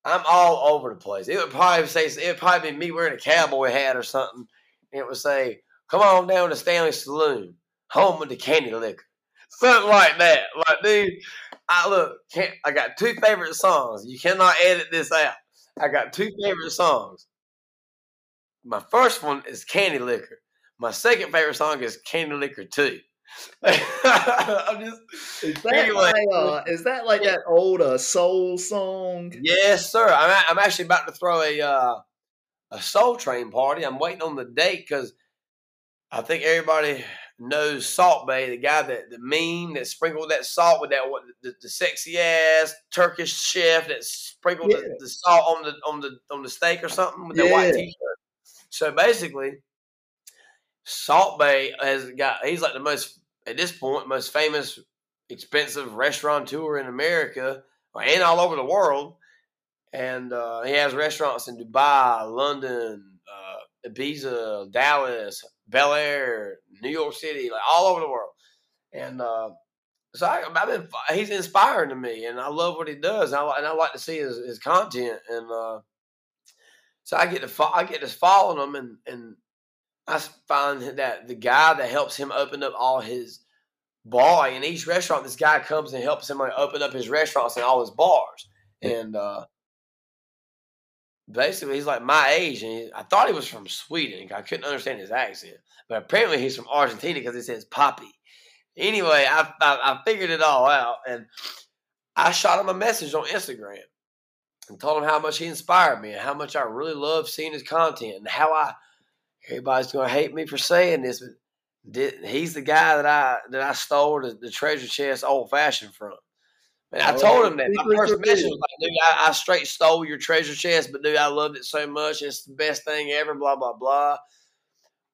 I'm all over the place. It would probably say, it would probably be me wearing a cowboy hat or something. And it would say, "Come on down to Stanley Saloon, home of the candy licker." Something like that. Like, dude, I look. Can't, I got two favorite songs. You cannot edit this out. I got two favorite songs. My first one is Candy Licker. My second favorite song is Candy Licker 2. I'm just is that, anyway. like, uh, is that like that old uh, soul song? Yes, sir. I'm, I'm actually about to throw a uh, a Soul Train party. I'm waiting on the date because I think everybody knows Salt Bae, the guy that the meme that sprinkled that salt with that what the, the sexy ass Turkish chef that sprinkled yeah. the, the, salt on the on the on the steak or something with yeah. that white t-shirt. So basically, Salt Bae has got he's like the most at this point most famous expensive restaurateur in America and all over the world. And uh, he has restaurants in Dubai, London, uh, Ibiza, Dallas, Bel Air, New York City, like all over the world. And uh, so I, have been he's inspiring to me, and I love what he does, and I, and I like to see his, his content. And uh, so I get to fo- I get to follow him, and and I find that the guy that helps him open up all his bar in each restaurant, this guy comes and helps him like, open up his restaurants and all his bars, and uh, basically he's like my age, and he, I thought he was from Sweden. I couldn't understand his accent, but apparently he's from Argentina because he says "poppy." Anyway, I, I, I figured it all out, and I shot him a message on Instagram and told him how much he inspired me and how much I really love seeing his content and how I everybody's going to hate me for saying this, but did, he's the guy that I that I stole the, the treasure chest old fashioned from. And I told him that. My first message was like, dude, I, I, straight stole your treasure chest, but dude, I loved it so much. It's the best thing ever, blah, blah, blah.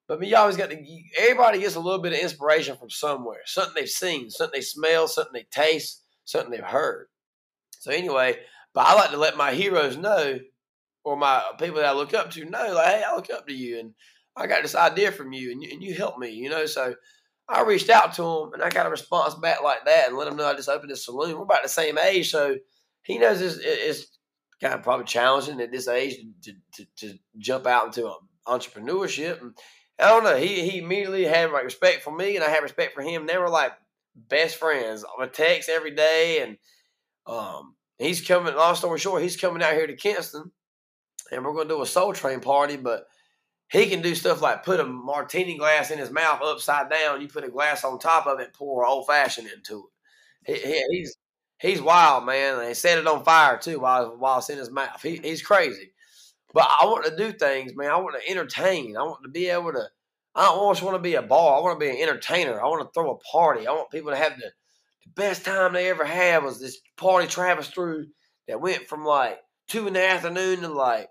But I mean, you always got to, everybody gets a little bit of inspiration from somewhere. Something they've seen, something they smell, something they taste, something they've heard. So anyway, but I like to let my heroes know, or my people that I look up to know, like, hey, I look up to you, and I got this idea from you, and you, and you help me, you know. So I reached out to him and I got a response back like that and let him know I just opened a saloon. We're about the same age, so he knows it's, it's kind of probably challenging at this age to, to, to jump out into entrepreneurship. And I don't know. He he immediately had like respect for me and I had respect for him. They were like best friends. I text every day and um he's coming. Long story short, he's coming out here to Kinston and we're going to do a Soul Train party, but he can do stuff like put a martini glass in his mouth upside down. You put a glass on top of it, pour old fashioned into it. He, he, he's he's wild, man. And he set it on fire too while while it's in his mouth. He, he's crazy. But I want to do things, man. I want to entertain. I want to be able to. I don't just want to be a bar. I want to be an entertainer. I want to throw a party. I want people to have the, the best time they ever had. Was this party Travis threw that went from like two in the afternoon to like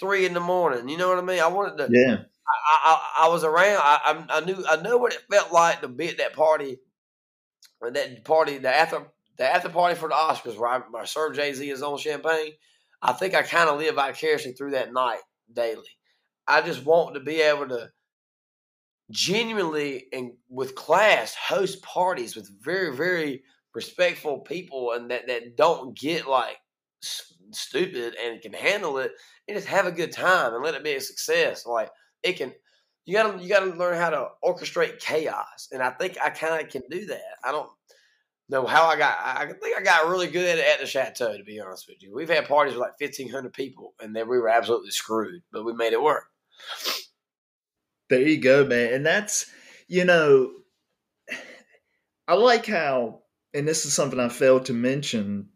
three in the morning. You know what I mean? I wanted to. Yeah. I, I, I was around. I, I knew I know what it felt like to be at that party, that party, the after the after party for the Oscars, where I, where I served Jay Z his own champagne. I think I kind of live vicariously through that night daily. I just want to be able to genuinely and with class host parties with very very respectful people and that that don't get like stupid and can handle it and just have a good time and let it be a success. Like it can, you gotta you gotta learn how to orchestrate chaos, and I think I kind of can do that. I don't know how I got. I think I got really good at it at the chateau. To be honest with you, we've had parties with like fifteen hundred people, and then we were absolutely screwed, but we made it work. There you go, man, and that's you know, I like how, and this is something I failed to mention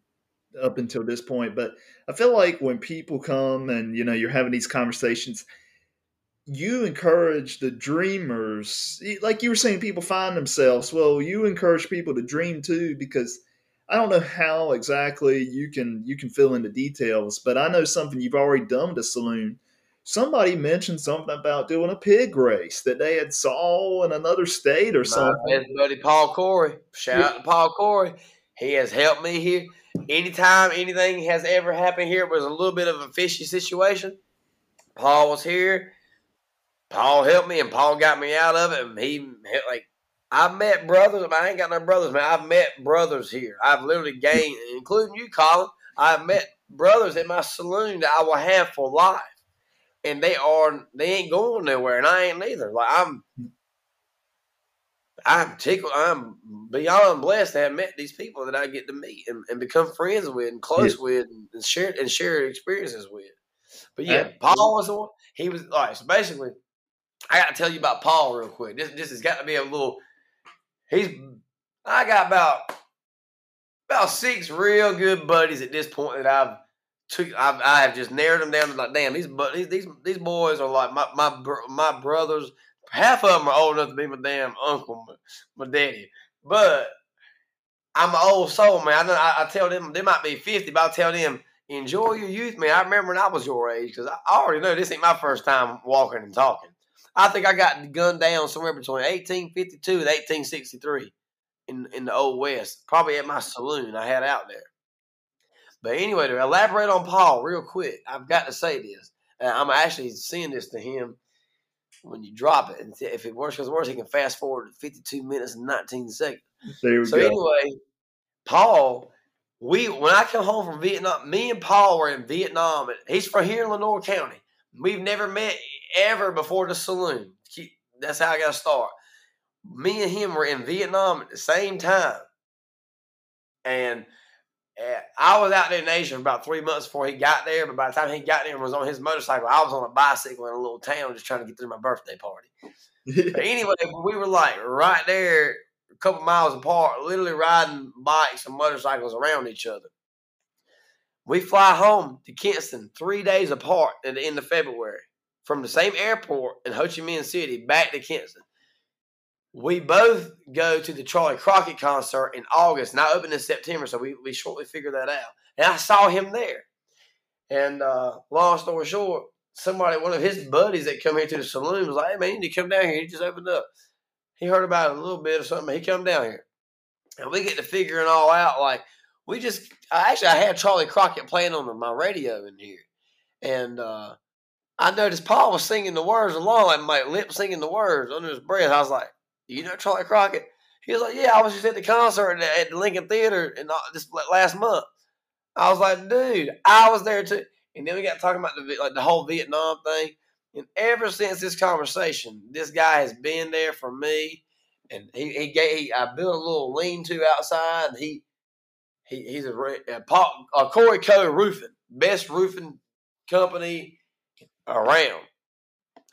up until this point, but I feel like when people come and you know you're having these conversations, you encourage the dreamers, like you were saying, people find themselves. Well, you encourage people to dream too, because I don't know how exactly you can you can fill in the details, but I know something you've already done with a saloon. Somebody mentioned something about doing a pig race that they had saw in another state or My something. buddy Paul Corey, shout yeah. out to Paul Corey. He has helped me here anytime anything has ever happened here, it was a little bit of a fishy situation. Paul was here. Paul helped me, and Paul got me out of it. And he like I've met brothers. I ain't got no brothers, man. I've met brothers here. I've literally gained, including you, Colin. I've met brothers in my saloon that I will have for life, and they are they ain't going nowhere, and I ain't neither. Like I'm, I'm tickled. I'm beyond blessed to have met these people that I get to meet and, and become friends with and close yeah. with and, and share and share experiences with. But yeah, Paul was the one. He was all right. So basically, I got to tell you about Paul real quick. This this has got to be a little. He's. I got about about six real good buddies at this point that I've took. I've, I have just narrowed them down to like, damn, these these these these boys are like my my my brothers. Half of them are old enough to be my damn uncle, my, my daddy. But I'm an old soul, man. I, I, I tell them they might be fifty, but I tell them enjoy your youth, man. I remember when I was your age because I already know this ain't my first time walking and talking. I think I got gunned down somewhere between 1852 and 1863 in, in the Old West, probably at my saloon I had out there. But anyway, to elaborate on Paul real quick, I've got to say this. I'm actually seeing this to him when you drop it. And if it works, because worse, he can fast forward 52 minutes and 19 seconds. There we so go. anyway, Paul we when I come home from Vietnam, me and Paul were in Vietnam. He's from here in Lenoir County. We've never met ever before the saloon. That's how I got to start. Me and him were in Vietnam at the same time, and I was out there in Asia for about three months before he got there. But by the time he got there and was on his motorcycle, I was on a bicycle in a little town just trying to get through my birthday party. but anyway, we were like right there a couple miles apart, literally riding bikes and motorcycles around each other. We fly home to Kinston three days apart at the end of February from the same airport in Ho Chi Minh City back to Kinston. We both go to the Charlie Crockett concert in August, and I in September, so we, we shortly figured that out. And I saw him there. And uh, long story short, somebody, one of his buddies that come here to the saloon was like, hey, man, you need to come down here. He just opened up he heard about it a little bit or something. He come down here, and we get to figuring all out. Like we just, actually, I had Charlie Crockett playing on my radio in here, and uh, I noticed Paul was singing the words along, like my lip singing the words under his breath. I was like, "You know Charlie Crockett?" He was like, "Yeah, I was just at the concert at the Lincoln Theater in uh, this last month." I was like, "Dude, I was there too." And then we got talking about the like the whole Vietnam thing. And ever since this conversation, this guy has been there for me. And he, he gave, he, I built a little lean to outside. And he, he he's a, a, a Corey Co Roofing, best roofing company around.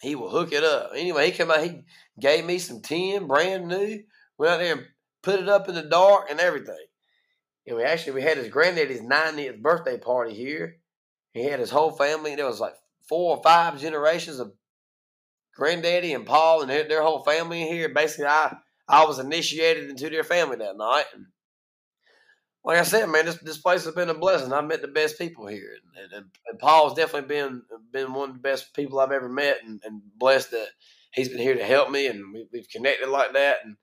He will hook it up. Anyway, he came out, he gave me some tin, brand new. Went out there and put it up in the dark and everything. And we actually we had his granddaddy's 90th birthday party here. He had his whole family. There was like four or five generations of granddaddy and Paul and their, their whole family in here. Basically, I I was initiated into their family that night. And like I said, man, this this place has been a blessing. I've met the best people here, and, and, and Paul's definitely been been one of the best people I've ever met, and, and blessed that he's been here to help me, and we, have connected like that, and.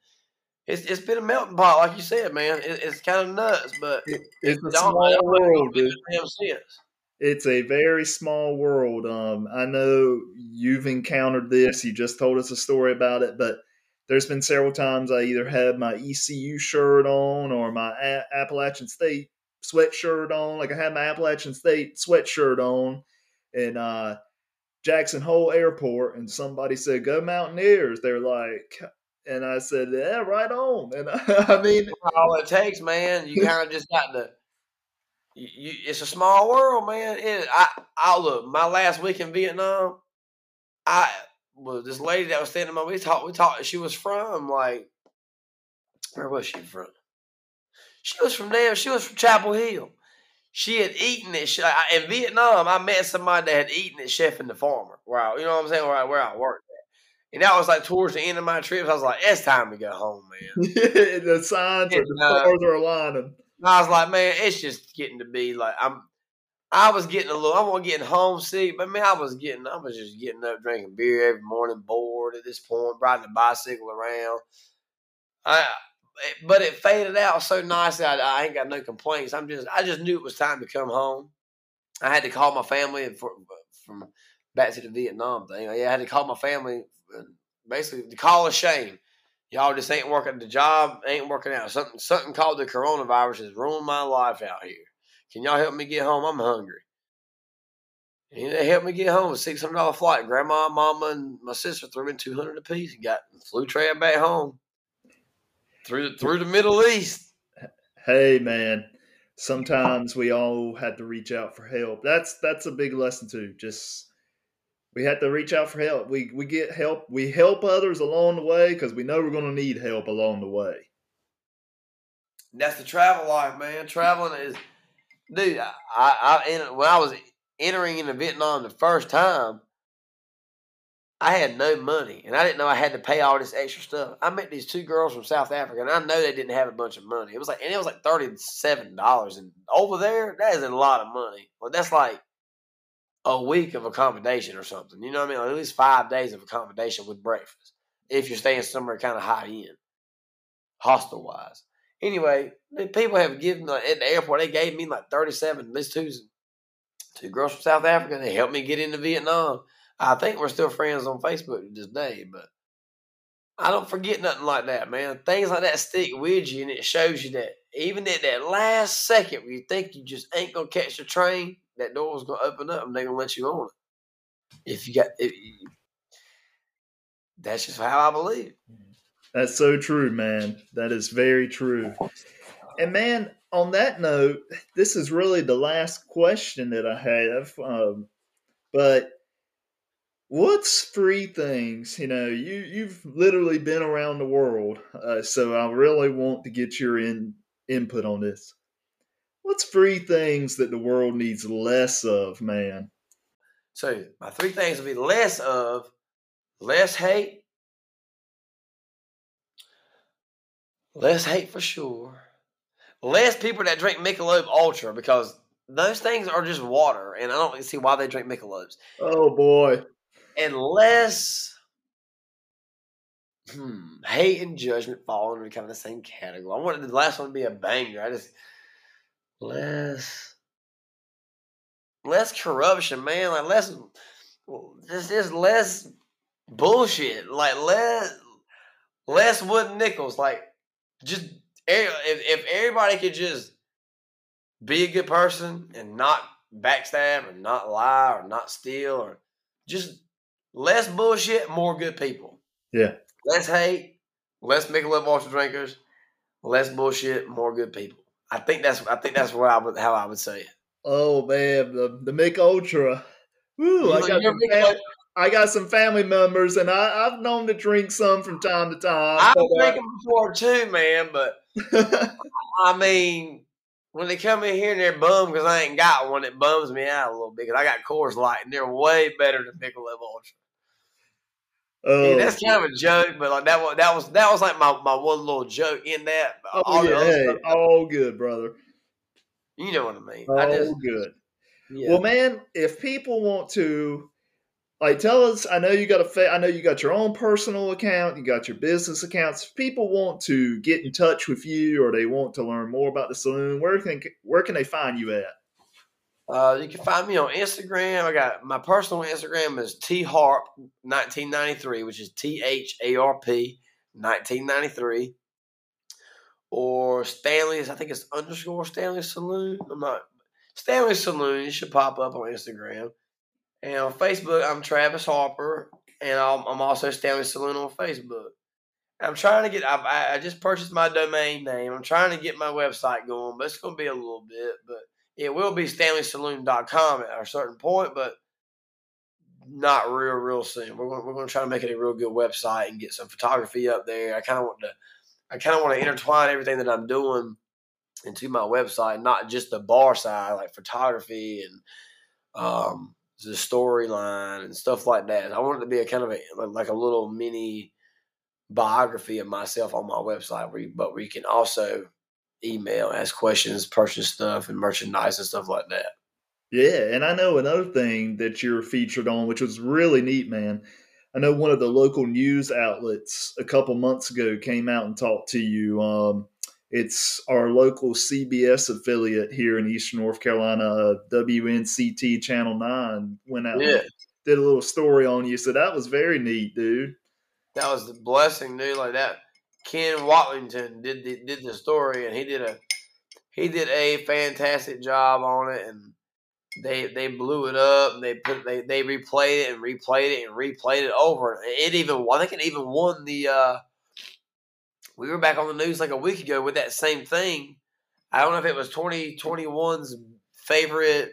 It's, it's been a melting pot, like you said, man. It, it's kind of nuts, but it, it's, it's a small world, dude. It's a very small world. Um, I know you've encountered this. You just told us a story about it, but there's been several times I either had my ECU shirt on or my a- Appalachian State sweatshirt on. Like I had my Appalachian State sweatshirt on in uh, Jackson Hole Airport, and somebody said, "Go Mountaineers." They're like, and I said, "Yeah, right on." And I mean, all it takes, man. You kind of just got to you, it's a small world, man. It, I, I look. My last week in Vietnam, I was this lady that was standing by. We talked. We talked. She was from like, where was she from? She was from there. She was from Chapel Hill. She had eaten it. in Vietnam, I met somebody that had eaten it, chef and the farmer. Wow, you know what I'm saying? Where I, where I worked at. And that was like towards the end of my trip. I was like, it's time to go home, man. the signs and, the stars uh, are aligning. I was like, man, it's just getting to be like I'm. I was getting a little. I wasn't getting homesick, but man, I was getting. I was just getting up, drinking beer every morning, bored at this point, riding a bicycle around. I, but it faded out so nicely. I, I ain't got no complaints. I'm just. I just knew it was time to come home. I had to call my family for, from back to the Vietnam thing. I had to call my family, basically, the call of shame. Y'all just ain't working. The job ain't working out. Something something called the coronavirus has ruined my life out here. Can y'all help me get home? I'm hungry. And they helped me get home. A six hundred dollar flight. Grandma, mama, and my sister threw in two hundred apiece and got flew Trav back home through through the Middle East. Hey man, sometimes we all had to reach out for help. That's that's a big lesson too. Just we had to reach out for help. We we get help. We help others along the way because we know we're going to need help along the way. That's the travel life, man. Traveling is, dude. I, I, when I was entering into Vietnam the first time, I had no money, and I didn't know I had to pay all this extra stuff. I met these two girls from South Africa, and I know they didn't have a bunch of money. It was like, and it was like thirty-seven dollars, and over there, that is a lot of money. Well, that's like a week of accommodation or something. You know what I mean? Like at least five days of accommodation with breakfast if you're staying somewhere kind of high end, hostel wise. Anyway, people have given like, at the airport. They gave me like thirty-seven. These two two girls from South Africa. They helped me get into Vietnam. I think we're still friends on Facebook to this day, but I don't forget nothing like that, man. Things like that stick with you, and it shows you that even at that last second where you think you just ain't gonna catch the train, that door's gonna open up and they're gonna let you on it. If you got, if you, that's just how I believe. Mm-hmm. That's so true, man. That is very true. And man, on that note, this is really the last question that I have. Um, but what's three things? You know, you you've literally been around the world, uh, so I really want to get your in input on this. What's three things that the world needs less of, man? So my three things would be less of less hate, less hate for sure less people that drink Michelob Ultra because those things are just water, and I don't see why they drink Michelobs. Oh boy! And less hmm, hate and judgment fall under kind of the same category. I wanted the last one to be a banger. I just less less corruption, man. Like less just just less bullshit. Like less less wooden nickels. Like just if, if everybody could just be a good person and not backstab or not lie or not steal or just less bullshit, more good people. Yeah. Less hate, less Michelob Ultra drinkers, less bullshit, more good people. I think that's I think that's what I would how I would say it. Oh man, the the Mick Ultra. Woo, I got, I got some family members, and I, I've known to drink some from time to time. I've uh, drinking before too, man. But I mean, when they come in here and they're bummed because I ain't got one, it bums me out a little bit. Cause I got Coors Light, and they're way better than Michelob Ultra. Oh, yeah, that's kind of a joke, but like that was that was that was like my, my one little joke in that. Oh all yeah, hey, all good, brother. You know what I mean? All I just, good. Yeah. Well, man, if people want to like tell us i know you got a fa- i know you got your own personal account you got your business accounts if people want to get in touch with you or they want to learn more about the saloon where can where can they find you at uh, you can find me on Instagram. I got my personal Instagram is T Harp 1993, which is T H A R P 1993. Or Stanley's, I think it's underscore Stanley Saloon. I'm not Stanley Saloon. Should pop up on Instagram. And on Facebook, I'm Travis Harper, and I'm, I'm also Stanley Saloon on Facebook. I'm trying to get. I, I just purchased my domain name. I'm trying to get my website going, but it's going to be a little bit. But it will be StanleySaloon.com at a certain point, but not real, real soon. We're going, we're going to try to make it a real good website and get some photography up there. I kind of want to. I kind of want to intertwine everything that I'm doing into my website, not just the bar side, like photography and um, the storyline and stuff like that. I want it to be a kind of a like a little mini biography of myself on my website, where you, but where you can also email, ask questions, purchase stuff, and merchandise and stuff like that. Yeah, and I know another thing that you're featured on, which was really neat, man. I know one of the local news outlets a couple months ago came out and talked to you. Um, it's our local CBS affiliate here in Eastern North Carolina, WNCT Channel 9, went out yeah. did a little story on you. So that was very neat, dude. That was the blessing, dude. Like that. Ken Watlington did the, did the story, and he did a he did a fantastic job on it, and they they blew it up. And they put they they replayed it and replayed it and replayed it over. It even I think it even won the. Uh, we were back on the news like a week ago with that same thing. I don't know if it was 2021's favorite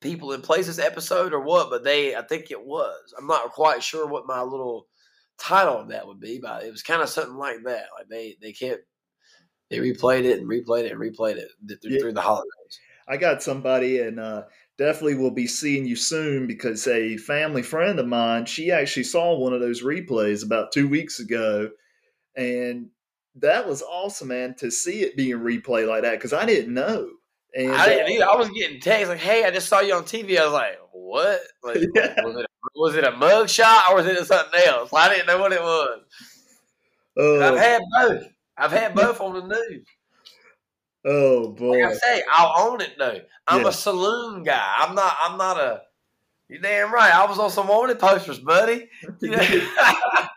people in places episode or what, but they I think it was. I'm not quite sure what my little title of that would be, but it was kind of something like that. Like they they kept they replayed it and replayed it and replayed it through, yeah. through the holidays. I got somebody and uh, definitely will be seeing you soon because a family friend of mine, she actually saw one of those replays about two weeks ago, and that was awesome, man, to see it being replayed like that because I didn't know. And I didn't uh, either. I was getting texts like, "Hey, I just saw you on TV." I was like, "What? Like, yeah. was, it a, was it a mug shot or was it something else?" I didn't know what it was. Uh, I've had both. I've had both on the news. Oh boy! Like I say, I'll own it though. I'm yeah. a saloon guy. I'm not. I'm not a. You damn right. I was on some wanted posters, buddy. You know?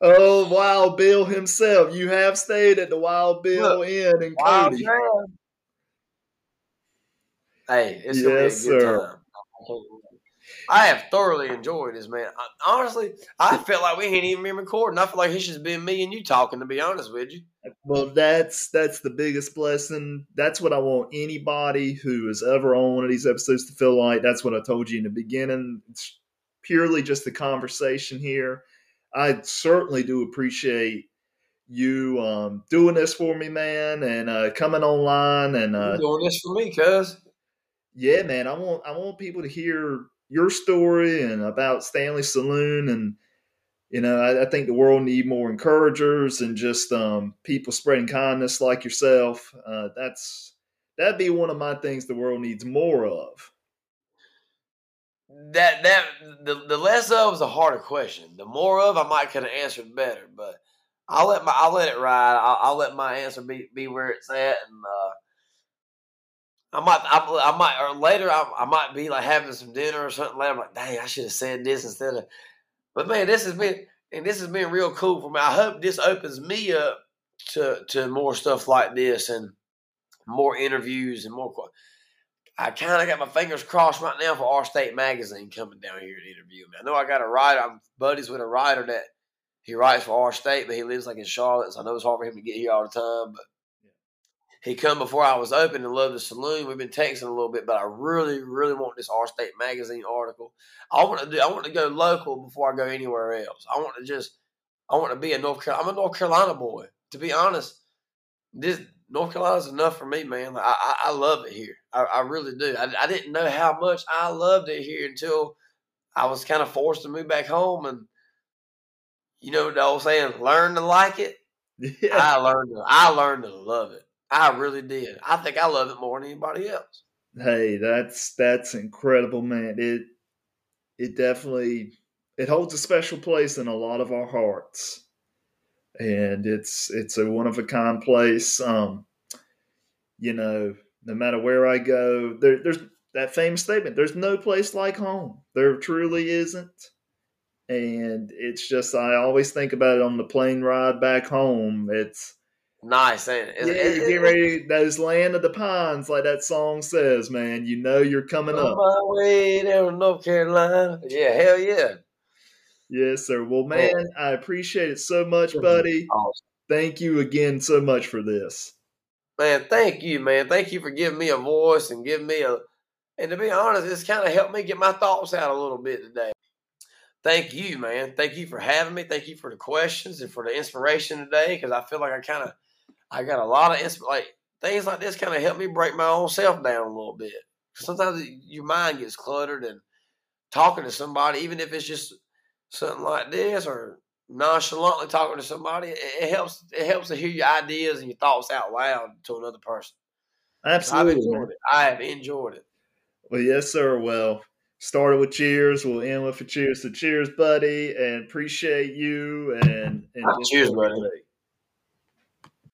Oh, Wild Bill himself. You have stayed at the Wild Bill Look, Inn in Cody. Hey, it's yes, a good sir. time. I have thoroughly enjoyed this, man. I, honestly, I felt like we ain't even been recording. I feel like it's just been me and you talking. To be honest with you. Well, that's that's the biggest blessing. That's what I want anybody who is ever on one of these episodes to feel like. That's what I told you in the beginning. It's purely just the conversation here. I certainly do appreciate you um, doing this for me, man, and uh, coming online and uh, doing this for me, cuz. Yeah, man. I want I want people to hear your story and about Stanley Saloon and you know I, I think the world need more encouragers and just um, people spreading kindness like yourself. Uh, that's that'd be one of my things the world needs more of. That that the, the less of is a harder question. The more of I might could have answered better, but I'll let my I'll let it ride. I'll, I'll let my answer be be where it's at, and uh, I might, I, I might, or later, I, I, might be like having some dinner or something. Later, I'm like, dang, I should have said this instead of. But man, this has been, and this has been real cool for me. I hope this opens me up to to more stuff like this and more interviews and more. I kind of got my fingers crossed right now for our state magazine coming down here to interview me. I know I got a writer. I'm buddies with a writer that he writes for our state, but he lives like in Charlotte, so I know it's hard for him to get here all the time. But he come before I was open and loved the saloon. We've been texting a little bit, but I really, really want this Our State magazine article. I want to do. I want to go local before I go anywhere else. I want to just. I want to be a North Carolina. I'm a North Carolina boy. To be honest, this North Carolina is enough for me, man. I, I, I love it here. I, I really do. I, I didn't know how much I loved it here until I was kind of forced to move back home, and you know the old saying, "Learn to like it." Yeah. I learned. To, I learned to love it. I really did. I think I love it more than anybody else. Hey, that's that's incredible, man. It it definitely it holds a special place in a lot of our hearts. And it's it's a one of a kind place. Um, you know, no matter where I go, there, there's that famous statement, there's no place like home. There truly isn't. And it's just I always think about it on the plane ride back home. It's Nice, ain't it? yeah, you get ready. Those land of the pines, like that song says, man. You know you're coming up. My way down North Carolina. Yeah, hell yeah. Yes, sir. Well, oh. man, I appreciate it so much, mm-hmm. buddy. Awesome. Thank you again so much for this. Man, thank you, man. Thank you for giving me a voice and giving me a. And to be honest, it's kind of helped me get my thoughts out a little bit today. Thank you, man. Thank you for having me. Thank you for the questions and for the inspiration today because I feel like I kind of I got a lot of insp- like things like this kind of help me break my own self down a little bit. Sometimes your mind gets cluttered and talking to somebody, even if it's just something like this or nonchalantly talking to somebody, it, it helps. It helps to hear your ideas and your thoughts out loud to another person. Absolutely, I've enjoyed it. I have enjoyed it. Well, yes, sir. Well, started with cheers. We'll end with a cheers. So, cheers, buddy, and appreciate you. And, and ah, cheers, buddy.